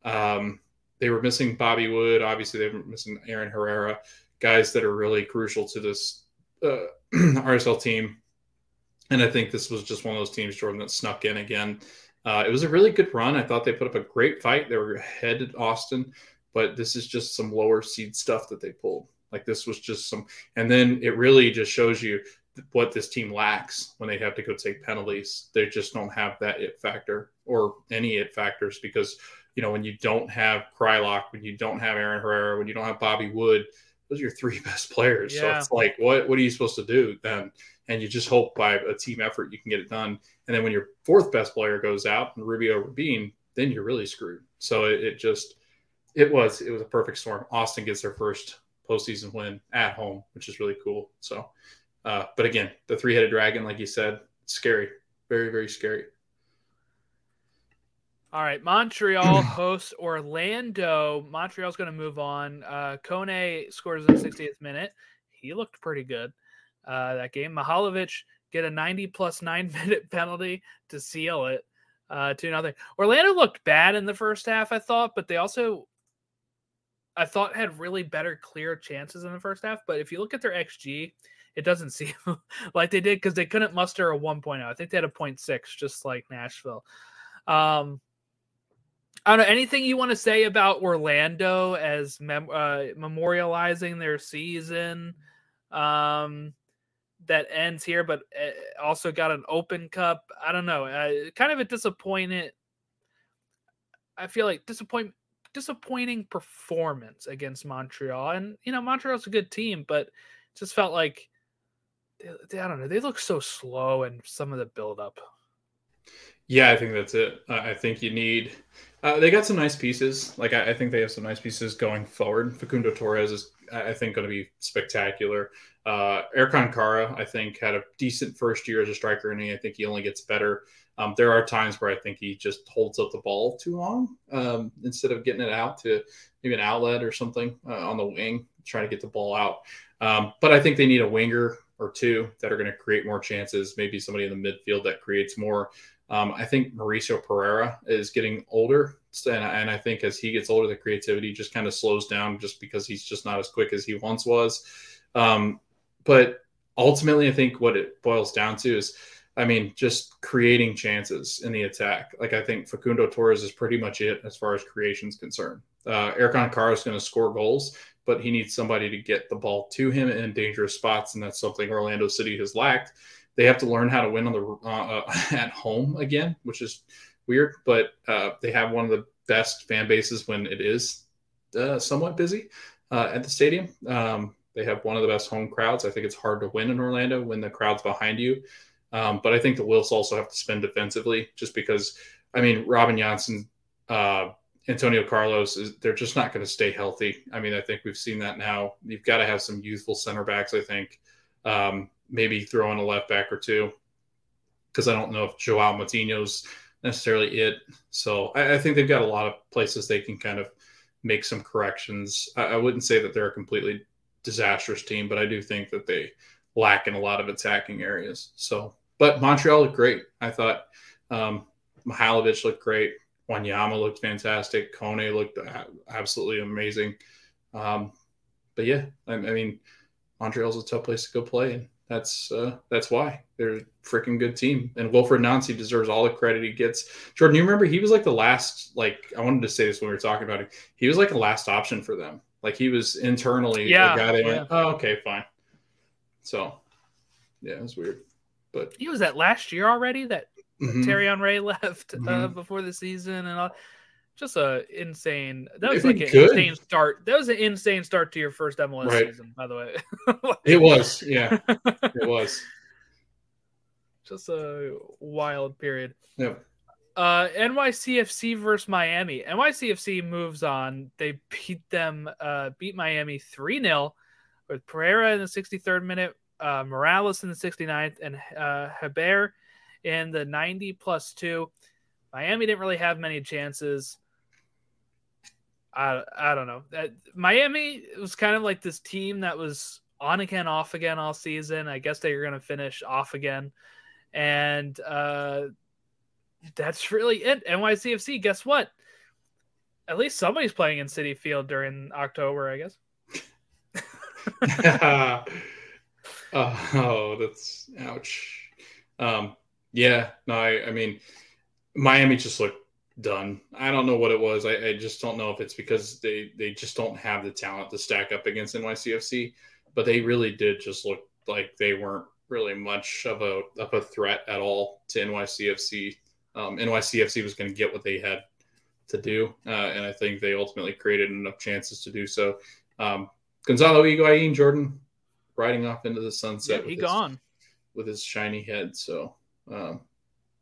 Um, they were missing Bobby Wood. Obviously, they were missing Aaron Herrera, guys that are really crucial to this uh, RSL team. And I think this was just one of those teams, Jordan, that snuck in again. Uh, it was a really good run. I thought they put up a great fight. They were ahead Austin, but this is just some lower seed stuff that they pulled. Like this was just some, and then it really just shows you what this team lacks when they have to go take penalties. They just don't have that it factor or any it factors because you know when you don't have Kreilach, when you don't have Aaron Herrera, when you don't have Bobby Wood, those are your three best players. Yeah. So it's like, what what are you supposed to do then? And you just hope by a team effort you can get it done. And then when your fourth best player goes out, and Rubio Rubin, then you're really screwed. So it, it just it was it was a perfect storm. Austin gets their first postseason win at home, which is really cool. So, uh, but again, the three headed dragon, like you said, scary, very very scary. All right, Montreal hosts Orlando. Montreal's going to move on. Uh, Kone scores in the 60th minute. He looked pretty good uh, that game. Mihailovic get a 90 plus nine minute penalty to seal it uh, to nothing. Orlando looked bad in the first half, I thought, but they also, I thought, had really better, clear chances in the first half. But if you look at their XG, it doesn't seem like they did because they couldn't muster a 1.0. I think they had a 0.6, just like Nashville. Um, I don't know anything you want to say about Orlando as mem- uh, memorializing their season um, that ends here, but eh, also got an Open Cup. I don't know, uh, kind of a disappointed. I feel like disappoint disappointing performance against Montreal, and you know Montreal's a good team, but just felt like they, they, I don't know they look so slow and some of the build up. Yeah, I think that's it. I think you need uh, they got some nice pieces. Like I, I, think they have some nice pieces going forward. Facundo Torres is, I think, going to be spectacular. Uh, Ercan Kara, I think, had a decent first year as a striker, and I think he only gets better. Um, there are times where I think he just holds up the ball too long um, instead of getting it out to maybe an outlet or something uh, on the wing, trying to get the ball out. Um, but I think they need a winger or two that are going to create more chances. Maybe somebody in the midfield that creates more. Um, I think Mauricio Pereira is getting older, and, and, I think as he gets older, the creativity just kind of slows down, just because he's just not as quick as he once was. Um, but ultimately, I think what it boils down to is, I mean, just creating chances in the attack. Like I think Facundo Torres is pretty much it as far as creation is concerned. Uh, Ercan Kara is going to score goals, but he needs somebody to get the ball to him in dangerous spots, and that's something Orlando City has lacked. They have to learn how to win on the uh, uh at home again, which is weird. But uh, they have one of the best fan bases when it is uh, somewhat busy uh, at the stadium. Um, they have one of the best home crowds. I think it's hard to win in Orlando when the crowd's behind you. Um, but I think the Wills also have to spend defensively, just because. I mean, Robin Jansson, uh, Antonio Carlos is they're just not going to stay healthy. I mean, I think we've seen that now. You've got to have some youthful center backs. I think. Um, maybe throw in a left back or two because I don't know if Joao Moutinho's necessarily it. So I, I, think they've got a lot of places they can kind of make some corrections. I, I, wouldn't say that they're a completely disastrous team, but I do think that they lack in a lot of attacking areas. So, but Montreal looked great. I thought um, Mihailovic looked great. Wanyama looked fantastic. Kone looked absolutely amazing. Um, but yeah, I, I mean, Montreal's a tough place to go play. And that's uh, that's why they're a freaking good team. And Wilfried Nancy deserves all the credit he gets. Jordan, you remember he was like the last. Like I wanted to say this when we were talking about it. He was like the last option for them. Like he was internally yeah, the guy they yeah. went, oh okay, fine. So yeah, it was weird. But he was that last year already that mm-hmm. Thierry Henry left uh, mm-hmm. uh, before the season and all just a insane. That was like an good. insane start. That was an insane start to your first MLS right. season, by the way. it was, yeah, it was. Just a wild period. Yeah. Uh, NYCFC versus Miami. NYCFC moves on. They beat them, uh, beat Miami 3 0 with Pereira in the 63rd minute, uh, Moralez in the 69th, and uh, in the 90 plus two. Miami didn't really have many chances. I I don't know. That Miami was kind of like this team that was on again, off again all season. I guess they're going to finish off again. And uh, that's really it. NYCFC, guess what? At least somebody's playing in Citi Field during October, I guess. uh, oh, that's ouch. Um, yeah, no, I, I mean, Miami just looked done. I don't know what it was. I, I, just don't know if it's because they they just don't have the talent to stack up against NYCFC, but they really did just look like they weren't really much of a of a threat at all to NYCFC. Um, NYCFC was going to get what they had to do, uh, and I think they ultimately created enough chances to do so. Um, Gonzalo Higuain, Jordan, riding off into the sunset. Yeah, he gone with his shiny head. So um,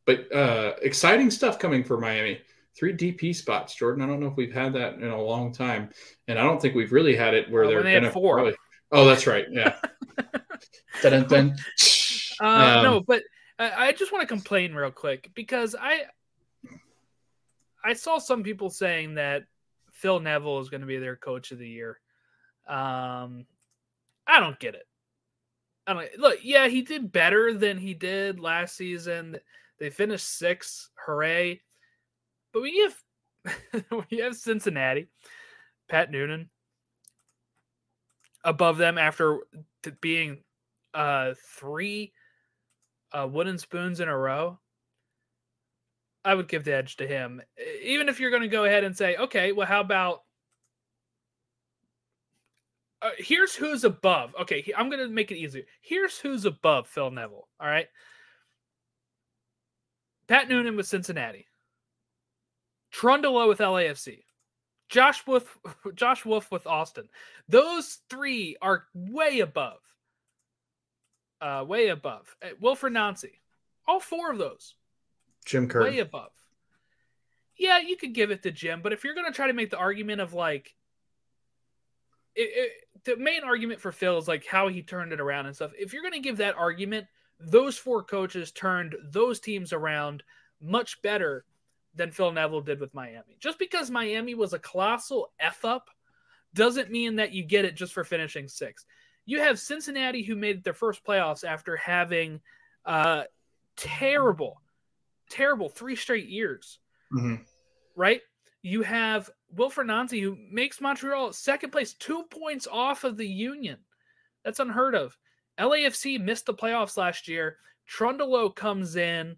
but uh, exciting stuff coming for Miami. Three DP spots, Jordan. I don't know if we've had that in a long time, and I don't think we've really had it where they're they gonna four. Probably... Oh, that's right. Yeah. dun, dun. Uh, um, no, but I, I just want to complain real quick because I I saw some people saying that Phil Neville is going to be their coach of the year. Um, I don't get it. I don't look. Yeah, he did better than he did last season. They finished sixth. Hooray. But we have we have Cincinnati, Pat Noonan above them after being uh three uh wooden spoons in a row. I would give the edge to him. Even if you're going to go ahead and say, okay, well, how about uh, here's who's above. Okay, I'm going to make it easier. Here's who's above Phil Neville. All right. Pat Noonan with Cincinnati, Trundle with LAFC, Josh Wolff, Josh Wolff with Austin. Those three are way above. Uh, way above. Wilfred Wilfried Nancy. All four of those. Jim Kerr. Way above. Yeah, you could give it to Jim, but if you're going to try to make the argument of like, it, it, the main argument for Phil is like how he turned it around and stuff. If you're going to give that argument, those four coaches turned those teams around much better than Phil Neville did with Miami. Just because Miami was a colossal F up doesn't mean that you get it just for finishing sixth. You have Cincinnati who made their first playoffs after having uh, terrible, terrible three straight years. Mm-hmm. Right? You have Wilfried Nancy who makes Montreal second place, two points off of the Union. That's unheard of. LAFC missed the playoffs last year. Trundle comes in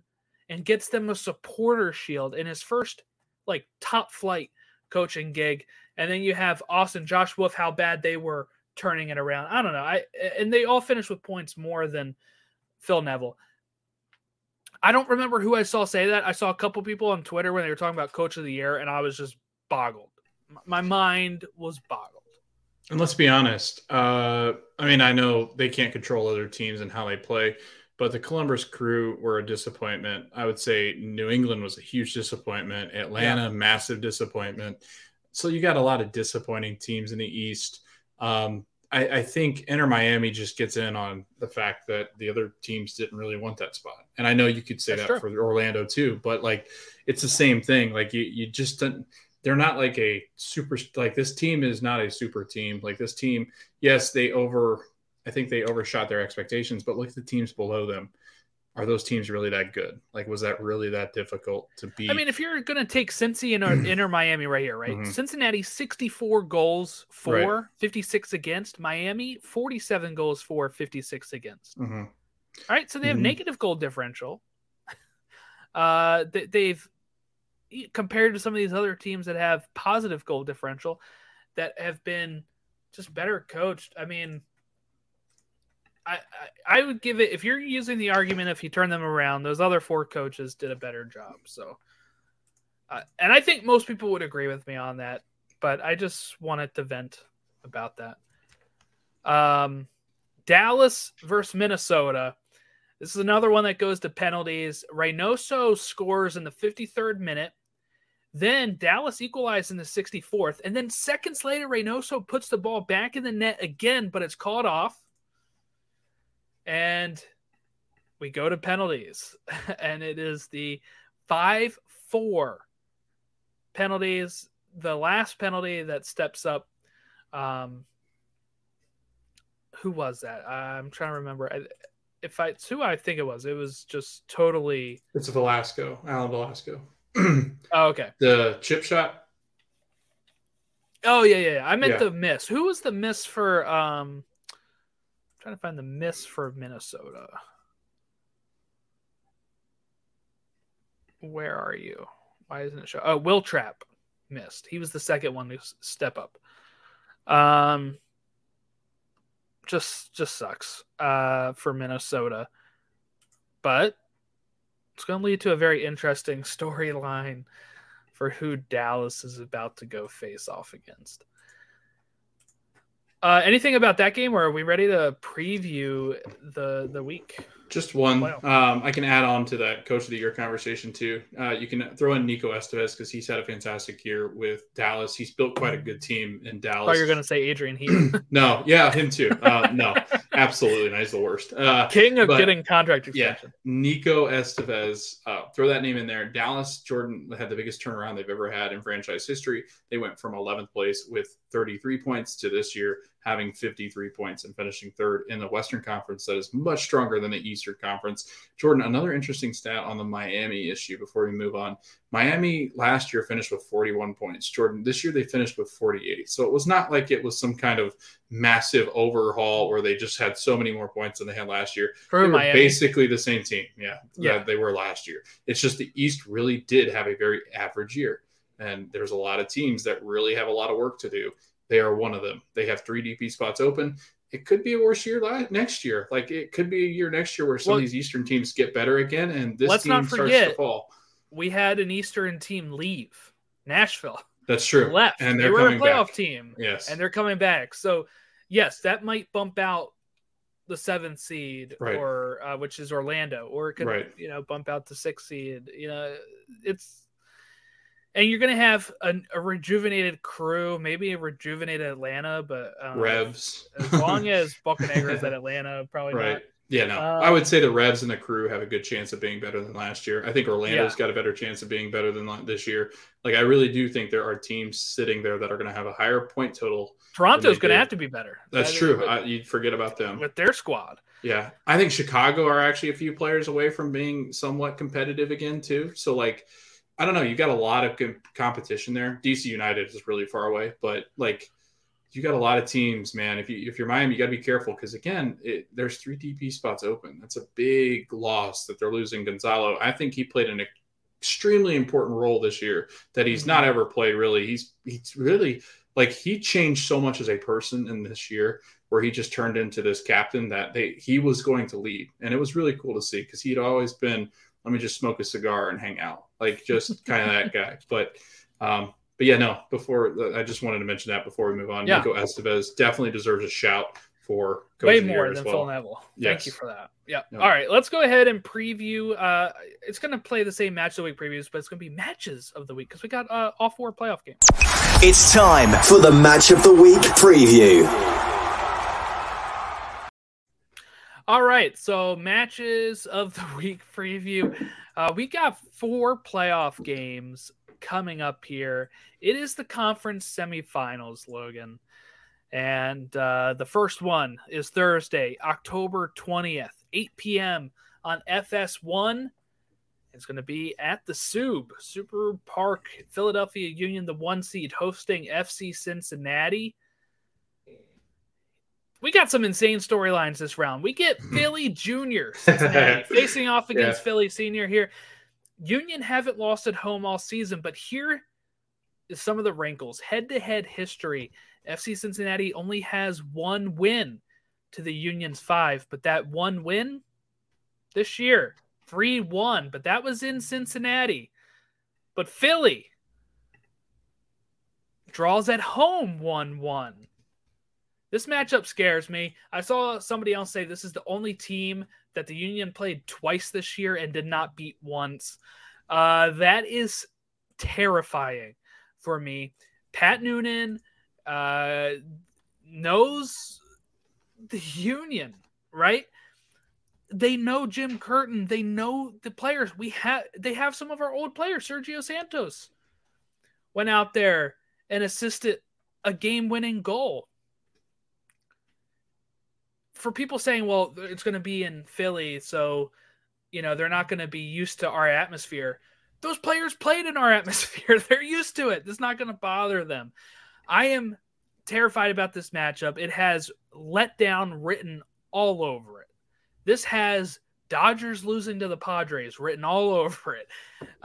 and gets them a supporter shield in his first like top flight coaching gig. And then you have Austin, Josh Wolff, how bad they were turning it around. I don't know. I and they all finished with points more than Phil Neville. I don't remember who I saw say that. I saw a couple people on Twitter when they were talking about coach of the year, and I was just boggled. My mind was boggled. And let's be honest. Uh, I mean, I know they can't control other teams and how they play, but the Columbus Crew were a disappointment. I would say New England was a huge disappointment. Atlanta, yeah. massive disappointment. So you got a lot of disappointing teams in the East. Um, I, I, think Inter Miami just gets in on the fact that the other teams didn't really want that spot. And I know you could say That's that true. for Orlando too, but like it's the same thing. Like you, you just don't they're not like a super like this team is not a super team. Like this team, yes, they over I think they overshot their expectations, but look at the teams below them. Are those teams really that good? Like, was that really that difficult to beat? I mean, if you're going to take Cincy and Inter Miami right here, right? Mm-hmm. Cincinnati, 64 goals for, right. 56 against. Miami, 47 goals for, 56 against. Mm-hmm. All right. So they have mm-hmm. negative goal differential. Uh, they, they've compared to some of these other teams that have positive goal differential that have been just better coached. I mean, I, I, I would give it if you're using the argument if you turn them around, those other four coaches did a better job. So, uh, and I think most people would agree with me on that. But I just wanted to vent about that. Um, Dallas versus Minnesota. This is another one that goes to penalties. Reynoso scores in the 53rd minute. Then Dallas equalized in the 64th. And then seconds later, Reynoso puts the ball back in the net again, but it's caught off. And we go to penalties. and it is the 5 4 penalties. The last penalty that steps up um, who was that? I'm trying to remember. I, if I it's who I think it was, it was just totally. It's Velasco, Alan Velasco. Oh, okay. the chip shot. Oh yeah, yeah. yeah. I meant Yeah. the miss. Who was the miss for? Um, I'm trying to find the miss for Minnesota. Where are you? Why isn't it show? Oh, Wil Trapp missed. He was the second one to step up. Um, just just sucks. Uh, for Minnesota, but it's going to lead to a very interesting storyline for who Dallas is about to go face off against. Uh, anything about that game, or are we ready to preview the the week? Just one. Wow. Um, I can add on to that coach of the year conversation too. Uh, you can throw in Nico Estevez because he's had a fantastic year with Dallas. He's built quite a good team in Dallas. thought you're going to say Adrian Heath, no, yeah, him too. Uh, no, absolutely, not. he's the worst. Uh, king of but- getting contract yeah. Nico Estevez. Uh, throw that name in there. Dallas Jordan had the biggest turnaround they've ever had in franchise history. They went from 11th place with 33 points to this year having 53 points and finishing third in the Western Conference. That is much stronger than the Eastern Conference. Jordan, another interesting stat on the Miami issue before we move on. Miami last year finished with 41 points. Jordan, this year they finished with 48. So it was not like it was some kind of massive overhaul where they just had so many more points than they had last year For they were basically the same team. Yeah, Yeah. they were last year. It's just the East really did have a very average year, and there's a lot of teams that really have a lot of work to do. They are one of them. They have three DP spots open. It could be a worse year next year. Like it could be a year next year where some Well- of these Eastern teams get better again, and this team starts to fall. We had an Eastern team leave. Nashville That's true. left. and they they're were a playoff back. team, Yes, and they're coming back. So yes, that might bump out the seventh seed, Right. or uh, which is Orlando, or it could Right. you know bump out the sixth seed. You know, it's and you're gonna have a, a rejuvenated crew, maybe a rejuvenated Atlanta, but um, Revs. as long as Bocanegra is at Atlanta, probably right. not. Yeah, no. Um, I would say the Revs and the crew have a good chance of being better than last year. I think Orlando's Yeah. got a better chance of being better than this year. Like, I really do think there are teams sitting there that are going to have a higher point total. Toronto's gonna have to be better. That's That- true. I, you'd forget about them. with their squad. Yeah. I think Chicago are actually a few players away from being somewhat competitive again, too. So, like, I don't know. You got a lot of com- competition there. DC United is really far away, but like, you got a lot of teams, man. If you if you're Miami, you got to be careful because again, it, there's three DP spots open. That's a big loss that they're losing Gonzalo. I think he played an extremely important role this year that he's not ever played. Really, he's he's really like he changed so much as a person in this year where he just turned into this captain that they he was going to lead, and it was really cool to see because he'd always been let me just smoke a cigar and hang out, like just kind of that guy. But um, but yeah, no. Before I just wanted to mention that before we move on, Yeah. Nico Estevez definitely deserves a shout for Coach way of the Year more as than well. Phil Neville. Thank you for that. Yeah. No. All right, let's go ahead and preview. Uh, it's going to play the same match of the week previews, but it's going to be matches of the week because we got uh, all four playoff games. It's time for the match of the week preview. All right, so matches of the week preview. Uh, we got four playoff games coming up here. It is the conference semifinals, Logan. And uh, the first one is Thursday, October 20th, 8 p.m. on FS1. It's going to be at the Sub, Super Park, Philadelphia Union, the one seed, hosting FC Cincinnati. We got some insane storylines this round. We get Philly Junior Cincinnati facing off against Yeah. Philly Senior here. Union haven't lost at home all season, but here is some of the wrinkles. Head to head history FC Cincinnati only has one win to the Union's five, but that one win this year, 3 1, but that was in Cincinnati. But Philly draws at home 1 1. This matchup scares me. I saw somebody else say this is the only team that the Union played twice this year and did not beat once. Uh, that is terrifying for me. Pat Noonan uh, knows the Union, right? They know Jim Curtin. They know the players. We have they have some of our old players. Sergio Santos went out there and assisted a game-winning goal. For people saying, well, it's going to be in Philly, so you know they're not going to be used to our atmosphere. Those players played in our atmosphere. They're used to it. It's not going to bother them. I am terrified about this matchup. It has let down written all over it. This has Dodgers losing to the Padres written all over it.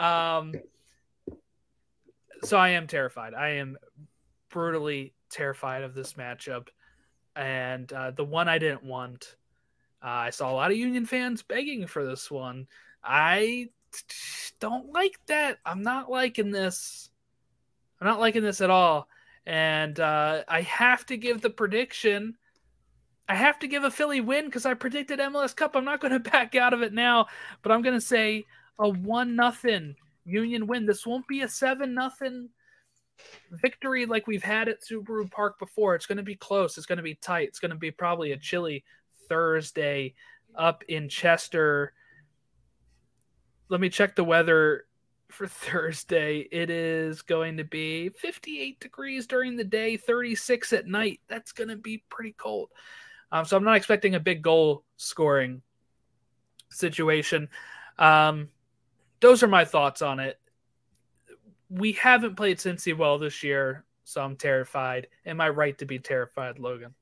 Um, so I am terrified. I am brutally terrified of this matchup. And uh, the one I didn't want, uh, I saw a lot of Union fans begging for this one. I don't like that. I'm not liking this. I'm not liking this at all. And uh, I have to give the prediction. I have to give a Philly win because I predicted MLS Cup. I'm not going to back out of it now, but I'm going to say a one nothing Union win. This won't be a seven nothing victory like we've had at Subaru Park before. It's going to be close. It's going to be tight. It's going to be probably a chilly Thursday up in Chester. Let me check the weather for Thursday. It is going to be 58 degrees during the day, 36 at night. That's going to be pretty cold. Um, so I'm not expecting a big goal scoring situation. Um, those are my thoughts on it. We haven't played Cincy well this year, so I'm terrified. Am I right to be terrified, Logan?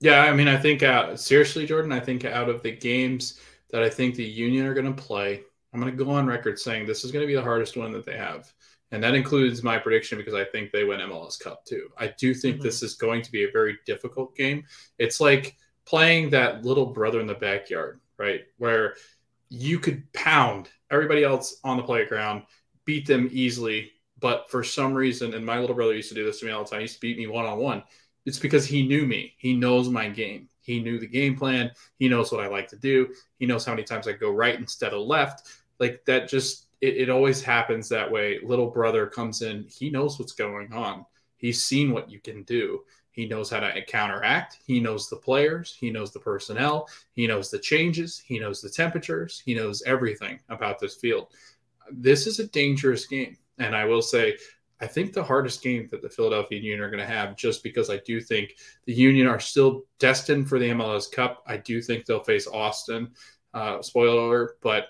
Yeah, I mean, I think uh, seriously, Jordan. I think out of the games that I think the Union are going to play, I'm going to go on record saying this is going to be the hardest one that they have. And that includes my prediction because I think they win MLS Cup too. I do think mm-hmm. this is going to be a very difficult game. It's like playing that little brother in the backyard, right? Where you could pound everybody else on the playground, beat them easily. But for some reason, and my little brother used to do this to me all the time, he used to beat me one on one. It's because he knew me. He knows my game. He knew the game plan. He knows what I like to do. He knows how many times I go right instead of left. Like that just it, it always happens that way. Little brother comes in, he knows what's going on. He's seen what you can do. He knows how to counteract. He knows the players. He knows the personnel. He knows the changes. He knows the temperatures. He knows everything about this field. This is a dangerous game. And I will say, I think the hardest game that the Philadelphia Union are going to have, just because I do think the Union are still destined for the MLS Cup. I do think they'll face Austin. Uh, spoiler but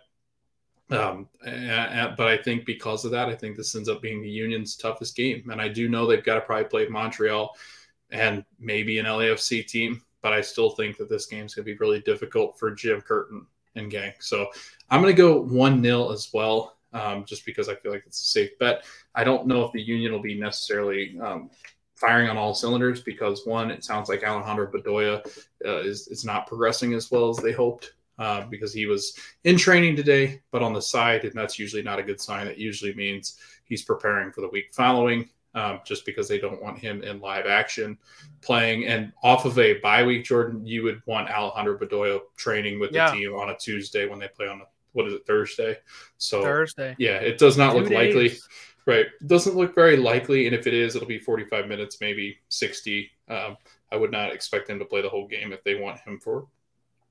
um, but I think because of that, I think this ends up being the Union's toughest game. And I do know they've got to probably play Montreal and maybe an LAFC team, but I still think that this game's going to be really difficult for Jim Curtin and gang. So I'm going to go 1 0 as well, um, just because I feel like it's a safe bet. I don't know if the Union will be necessarily um, firing on all cylinders because, one, it sounds like Alejandro Bedoya uh, is, is not progressing as well as they hoped. Uh, because he was in training today, but on the side, and that's usually not a good sign. That usually means he's preparing for the week following um, just because they don't want him in live action playing. And off of a bye week, Jordan, you would want Alejandro Bedoya training with yeah. the team on a Tuesday when they play on a, what is it Thursday? So Thursday. Yeah, it does not Two look days. likely. Right, it doesn't look very likely, and if it is, it'll be 45 minutes, maybe 60. Um, I would not expect him to play the whole game if they want him for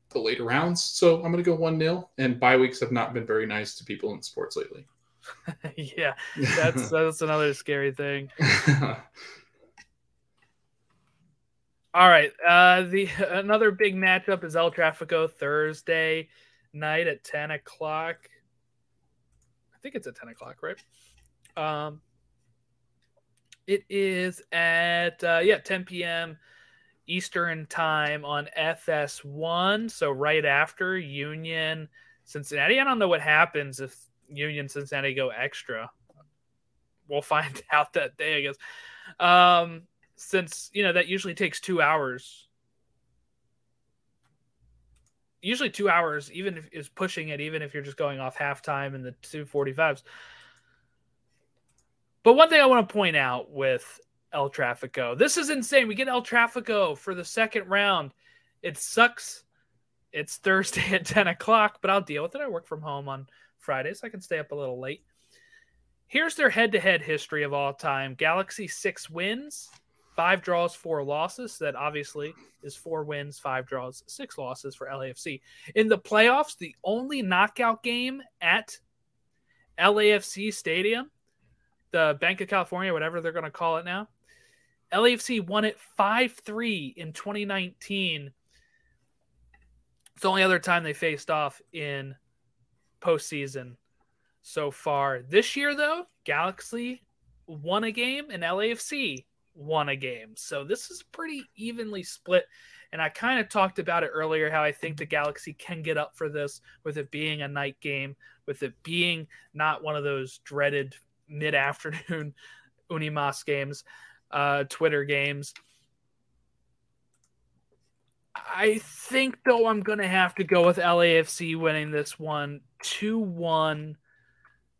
the later rounds. So I'm going to go one 0 And bye weeks have not been very nice to people in sports lately. yeah, that's that's another scary thing. All right, uh, the another big matchup is El Trafico Thursday night at ten o'clock. I think it's at ten o'clock, right? Um, it is at uh, yeah 10 p.m. Eastern time on FS1, so right after Union Cincinnati. I don't know what happens if Union Cincinnati go extra. We'll find out that day, I guess. Um, since you know that usually takes two hours. Usually two hours, even if is pushing it, even if you're just going off halftime in the two forty fives. But one thing I want to point out with El Trafico, this is insane. We get El Trafico for the second round. It sucks. It's Thursday at 10 o'clock, but I'll deal with it. I work from home on Fridays. so I can stay up a little late. Here's their head to head history of all time Galaxy six wins, five draws, four losses. That obviously is four wins, five draws, six losses for LAFC. In the playoffs, the only knockout game at LAFC Stadium, the Bank of California, whatever they're going to call it now, LAFC won it 5 3 in 2019 It's the only other time they faced off in postseason so far. This year, though, Galaxy won a game and LAFC won a game. So this is pretty evenly split. And I kind of talked about it earlier how I think the Galaxy can get up for this with it being a night game, with it being not one of those dreaded mid afternoon Unimas games, uh, Twitter games. I think, though, I'm going to have to go with LAFC winning this one 2 1.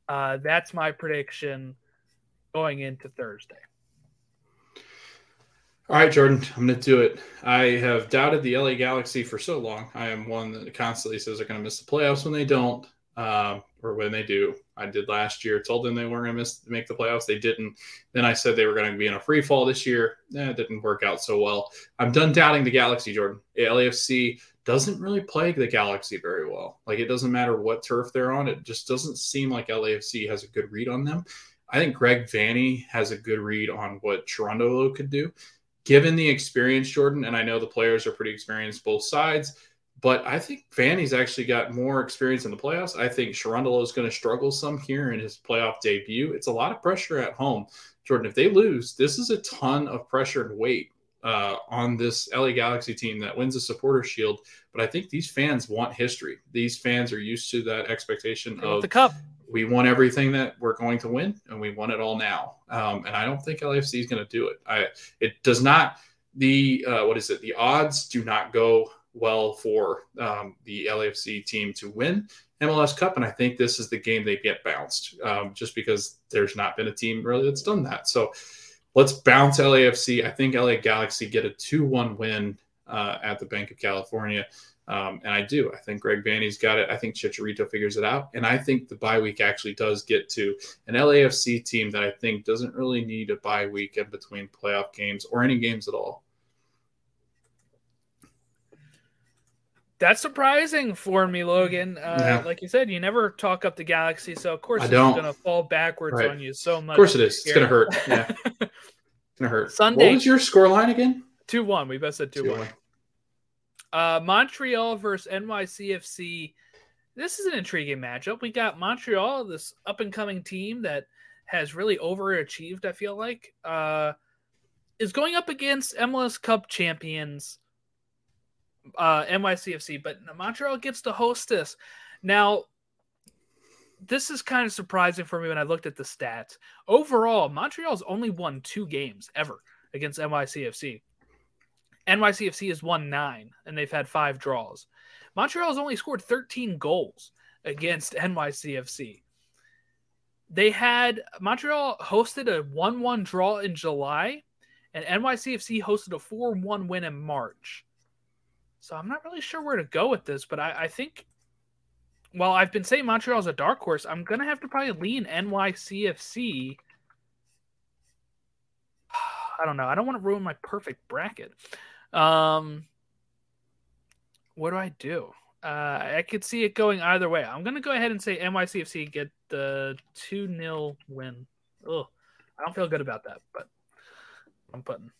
Uh, that's my prediction going into Thursday. All right, Jordan, I'm going to do it. I have doubted the LA Galaxy for so long. I am one that constantly says they're going to miss the playoffs when they don't, um, or when they do. I did last year. Told them they weren't going to miss make the playoffs. They didn't. Then I said they were going to be in a free fall this year. Eh, it didn't work out so well. I'm done doubting the Galaxy, Jordan. LAFC doesn't really play the Galaxy very well. Like it doesn't matter what turf they're on. It just doesn't seem like LAFC has a good read on them. I think Greg Vanney has a good read on what Cherundolo could do given the experience, Jordan, and I know the players are pretty experienced both sides, but I think Vanney's actually got more experience in the playoffs. I think Cherundolo is going to struggle some here in his playoff debut. It's a lot of pressure at home. Jordan, if they lose, this is a ton of pressure and weight uh, on this LA Galaxy team that wins the supporter shield. But I think these fans want history. These fans are used to that expectation of the cup we won everything that we're going to win, and we won it all now. Um, and I don't think LAFC is going to do it. I it does not. The uh, what is it? The odds do not go well for um, the LAFC team to win MLS Cup, and I think this is the game they get bounced, um, just because there's not been a team really that's done that. So let's bounce LAFC. I think LA Galaxy get a two-one win uh, at the Bank of California. Um, and I do. I think Greg Vanney's got it. I think Chicharito figures it out. And I think the bye week actually does get to an LAFC team that I think doesn't really need a bye week in between playoff games or any games at all. That's surprising for me, Logan. Uh, yeah. Like you said, you never talk up the Galaxy, so of course it's going to fall backwards right. on you so much. Of course it is. It's going to hurt. Yeah, it's going to hurt. Sunday. What was your score line again? Two one. We both said two, two one. one. Uh, Montreal versus NYCFC. This is an intriguing matchup. We got Montreal, this up and coming team that has really overachieved. I feel like uh, is going up against MLS Cup champions uh, NYCFC, but Montreal gets to host this. Now, this is kind of surprising for me when I looked at the stats. Overall, Montreal's only won two games ever against NYCFC. NYCFC has won nine, and they've had five draws. Montreal has only scored 13 goals against NYCFC. They had Montreal hosted a 1 1 draw in July, and NYCFC hosted a 4 1 win in March. So I'm not really sure where to go with this, but I, I think, well, I've been saying Montreal's a dark horse. I'm going to have to probably lean NYCFC. I don't know. I don't want to ruin my perfect bracket. Um, what do I do? Uh, I could see it going either way. I'm to go ahead and say NYCFC get the 2 0 win. Oh, I don't feel good about that, but I'm putting.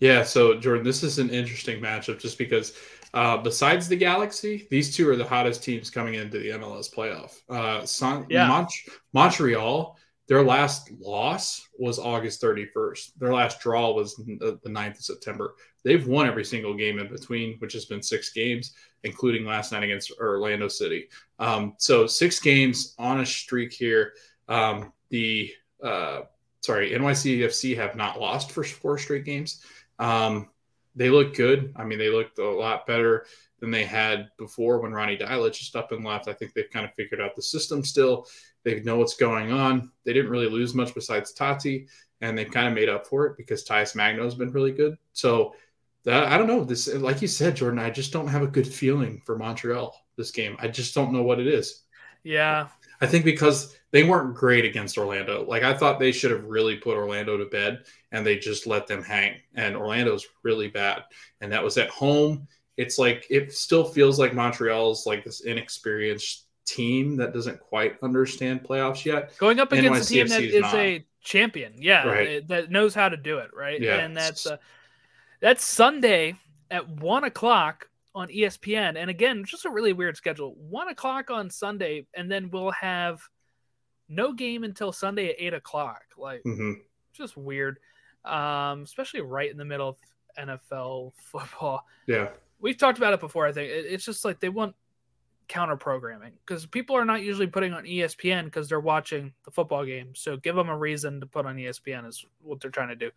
Yeah, so Jordan, this is an interesting matchup just because uh, besides the Galaxy, these two are the hottest teams coming into the MLS playoff. Uh, Son- yeah. Mont- Montreal their last loss was August 31st. Their last draw was the 9th of September. They've won every single game in between, which has been six games, including last night against Orlando City. Um, so six games on a streak here. Um, the uh, sorry, NYCFC have not lost for four straight games. Um, they look good. I mean, they looked a lot better than they had before when Ronny Deila just up and left. I think they've kind of figured out the system still. They know what's going on. They didn't really lose much besides Taty, and they've kind of made up for it because Talles Magno has been really good. So that, I don't know. This, like you said, Jordan, I just don't have a good feeling for Montreal this game. I just don't know what it is. Yeah. I think because they weren't great against Orlando. Like I thought they should have really put Orlando to bed and they just let them hang. And Orlando's really bad. And that was at home. It's like it still feels like Montreal's like this inexperienced team that doesn't quite understand playoffs yet. Going up against a team that is, not. a champion, yeah, right. that knows how to do it, right? Yeah. And that's uh, that's Sunday at one o'clock on ESPN. And again, just a really weird schedule. One o'clock on Sunday, and then we'll have no game until Sunday at eight o'clock. Like hmm just weird. Um, especially right in the middle of NFL football. Yeah. We've talked about it before. I think it's just like they want counter programming because people are not usually putting on ESPN because they're watching the football game. So give them a reason to put on ESPN is what they're trying to do.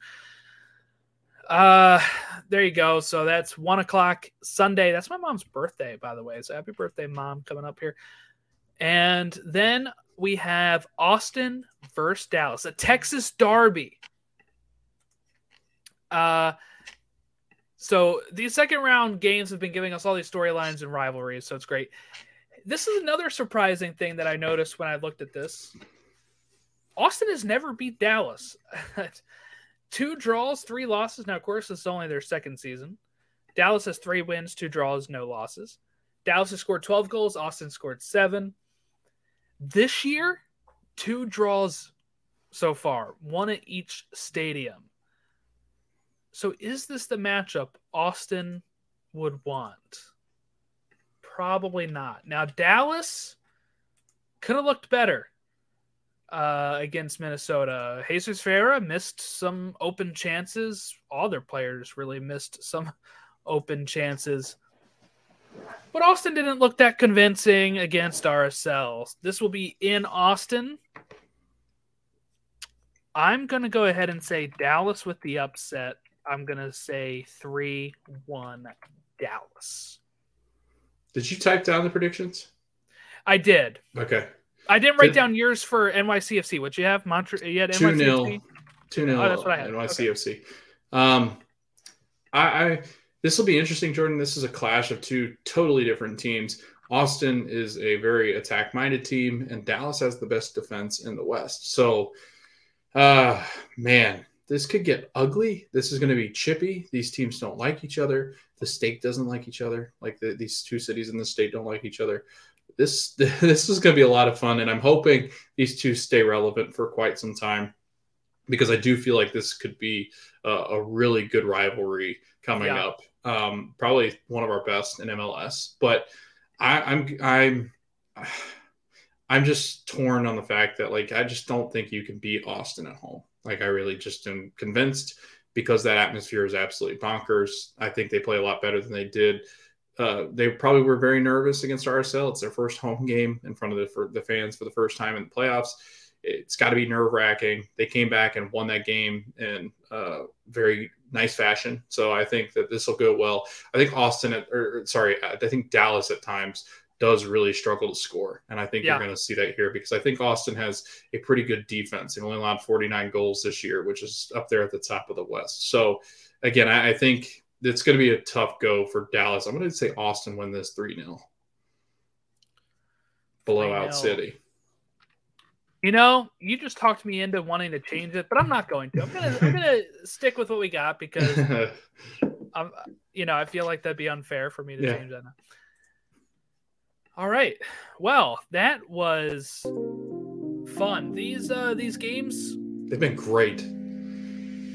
Uh, there you go. So that's one o'clock Sunday. That's my mom's birthday, by the way. So happy birthday, mom, coming up here. And then we have Austin versus Dallas, a Texas Derby. Uh, so these second round games have been giving us all these storylines and rivalries, so it's great. This is another surprising thing that I noticed when I looked at this. Austin has never beat Dallas. two draws, three losses. Now, of course, this is only their second season. Dallas has three wins, two draws, no losses. Dallas has scored 12 goals. Austin scored seven. This year, two draws so far, one at each stadium. So, is this the matchup Austin would want? Probably not. Now, Dallas could have looked better uh, against Minnesota. Jesus Ferreira missed some open chances. All their players really missed some open chances. But Austin didn't look that convincing against RSL. This will be in Austin. I'm going to go ahead and say Dallas with the upset. I'm going to say 3 1 Dallas. Did you type down the predictions? I did. Okay. I didn't write Did- down yours for NYCFC. What you have? Montreal. You had 2 NYCFC? 0. 2 0 Oh, that's what I had. NYCFC. Um, I, I this will be interesting, Jordan. This is a clash of two totally different teams. Austin is a very attack minded team, and Dallas has the best defense in the West. So, uh, man, this could get ugly. This is going to be chippy. These teams don't like each other. The state doesn't like each other. Like the, these two cities in the state don't like each other. This this is going to be a lot of fun, and I'm hoping these two stay relevant for quite some time because I do feel like this could be a, a really good rivalry coming Yeah. up. Um, probably one of our best in MLS. But I, I'm I'm I'm just torn on the fact that like I just don't think you can beat Austin at home. Like I really just am convinced because that atmosphere is absolutely bonkers. I think they play a lot better than they did. Uh, they probably were very nervous against RSL. It's their first home game in front of the, the fans for the first time in the playoffs it's got to be nerve wracking. They came back and won that game in uh, very nice fashion. So I think that this will go well. I think Austin, at, or, sorry, I think Dallas at times does really struggle to score. And I think Yeah. you're going to see that here because I think Austin has a pretty good defense. They've only allowed 49 goals this year, which is up there at the top of the West. So again, I, I think it's going to be a tough go for Dallas. I'm going to say Austin win this 3 0. Blowout City. You know, you just talked me into wanting to change it, but I'm not going to. I'm gonna I'm gonna stick with what we got because I'm you know, I feel like that'd be unfair for me to Yeah. change that now. All right. Well, that was fun. These uh these games They've been great.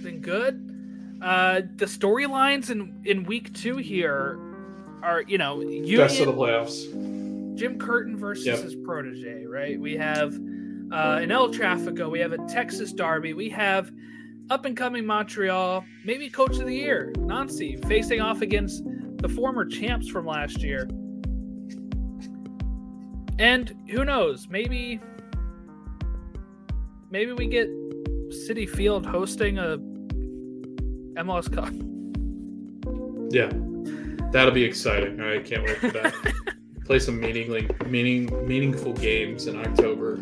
been good. Uh the storylines in in week 2 here are, you know, you Best of the playoffs. Jim Curtin versus Yep. his protege, right? We have uh, an El Trafico, we have a Texas Derby, we have up and coming Montreal, maybe Coach of the Year, Nancy, facing off against the former champs from last year. And who knows, maybe maybe we get Citi Field hosting a MLS Cup. Yeah, that'll be exciting. I can't wait for that. Play some meaningly meaning meaningful games in October.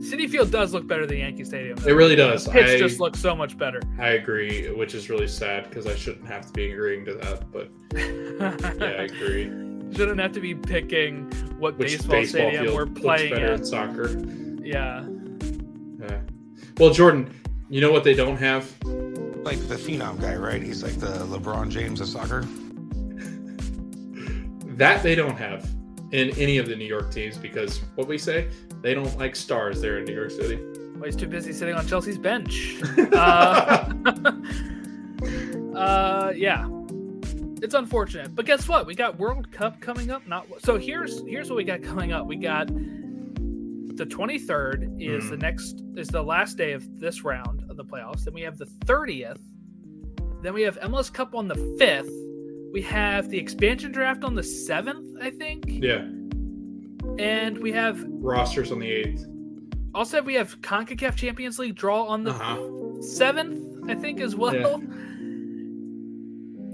Citi Field does look better than Yankee Stadium. It really does. Pitch I, just looks so much better. I agree, which is really sad because I shouldn't have to be agreeing to that, but yeah, I agree. Shouldn't have to be picking what Which baseball, baseball, stadium field we're looks playing better at. in soccer? Yeah. Yeah. Well, Jordan, you know what they don't have? like the phenom guy, right? He's like the LeBron James of soccer. That they don't have in any of the New York teams because what we say, they don't like stars there in New York City. Well, he's too busy sitting on Chelsea's bench. uh, uh, yeah. It's unfortunate, but guess what? We got World Cup coming up. Not so. Here's here's what we got coming up. We got the 23rd is Mm. the next is the last day of this round of the playoffs. Then we have the 30th. Then we have MLS Cup on the 5th. We have the expansion draft on the 7th, I think. Yeah. And we have Rosters on the eighth. also we have CONCACAF Champions League draw on the Uh-huh. 7th, I think as well.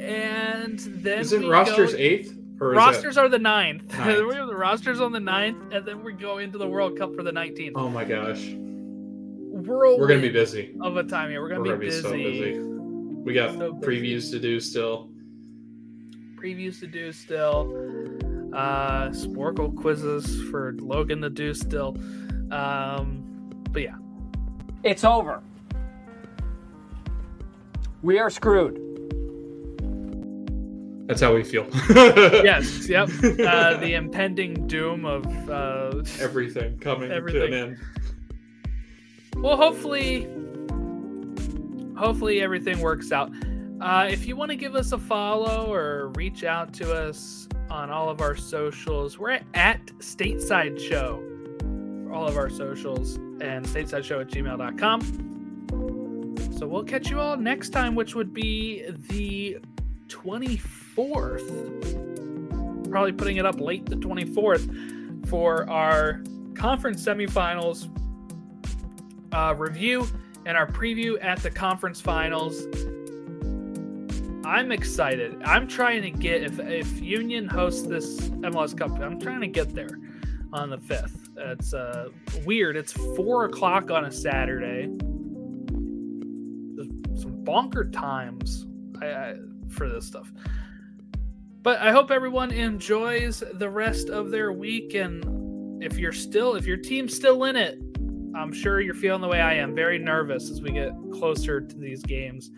And then Isn't we rosters go- eighth? Or is rosters are the 9th. Ninth. we have the rosters on the ninth, and then we go into the World Cup for the 19th. Oh my gosh. Whirlwind We're gonna be busy. of a time here. We're gonna, We're be, gonna be busy. so busy. We got So busy. previews to do still. Previews to do still. Uh, Sporcle quizzes for Logan to do still. Um, but yeah, It's over. We are screwed. That's how we feel. yes, yep. Uh, the impending doom of uh, Everything coming Everything. to an end. well, hopefully, hopefully everything works out. Uh, if you want to give us a follow or reach out to us on all of our socials, we're at Stateside Show for all of our socials and stateside at gmail.com. So we'll catch you all next time, which would be the 24th. Probably putting it up late the 24th for our conference semifinals uh, review and our preview at the conference finals. I'm excited. I'm trying to get if if Union hosts this MLS Cup, I'm trying to get there on the fifth. It's uh weird. It's four o'clock on a Saturday. Some bonker times I, I, for this stuff. But I hope everyone enjoys the rest of their week. And if you're still, if your team's still in it, I'm sure you're feeling the way I am. Very nervous as we get closer to these games.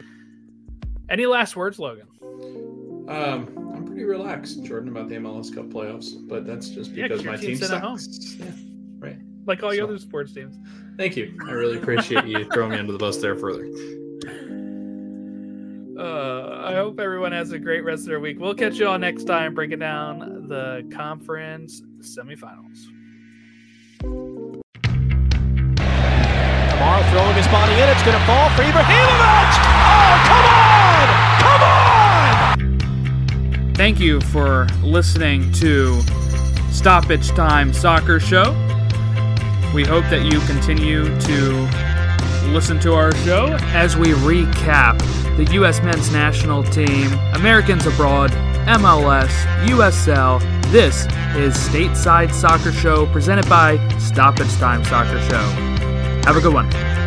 Any last words, Logan? Um, I'm pretty relaxed, Jordan, about the MLS Cup playoffs, but that's just because your my team team's at home. sucks. Yeah, right. Like all your other sports teams. Thank you. I really appreciate you throwing me under the bus there further. Uh, I hope everyone has a great rest of their week. We'll catch you all next time breaking down the conference semifinals. Tomorrow throwing his body in, it's going to fall for Ibrahimovic. Oh, come on! Come on! Thank you for listening to Stoppage Time Soccer Show. We hope that you continue to listen to our show as we recap the U.S. men's national team, Americans abroad, MLS, USL. This is Stateside Soccer Show presented by Stoppage Time Soccer Show. Have a good one.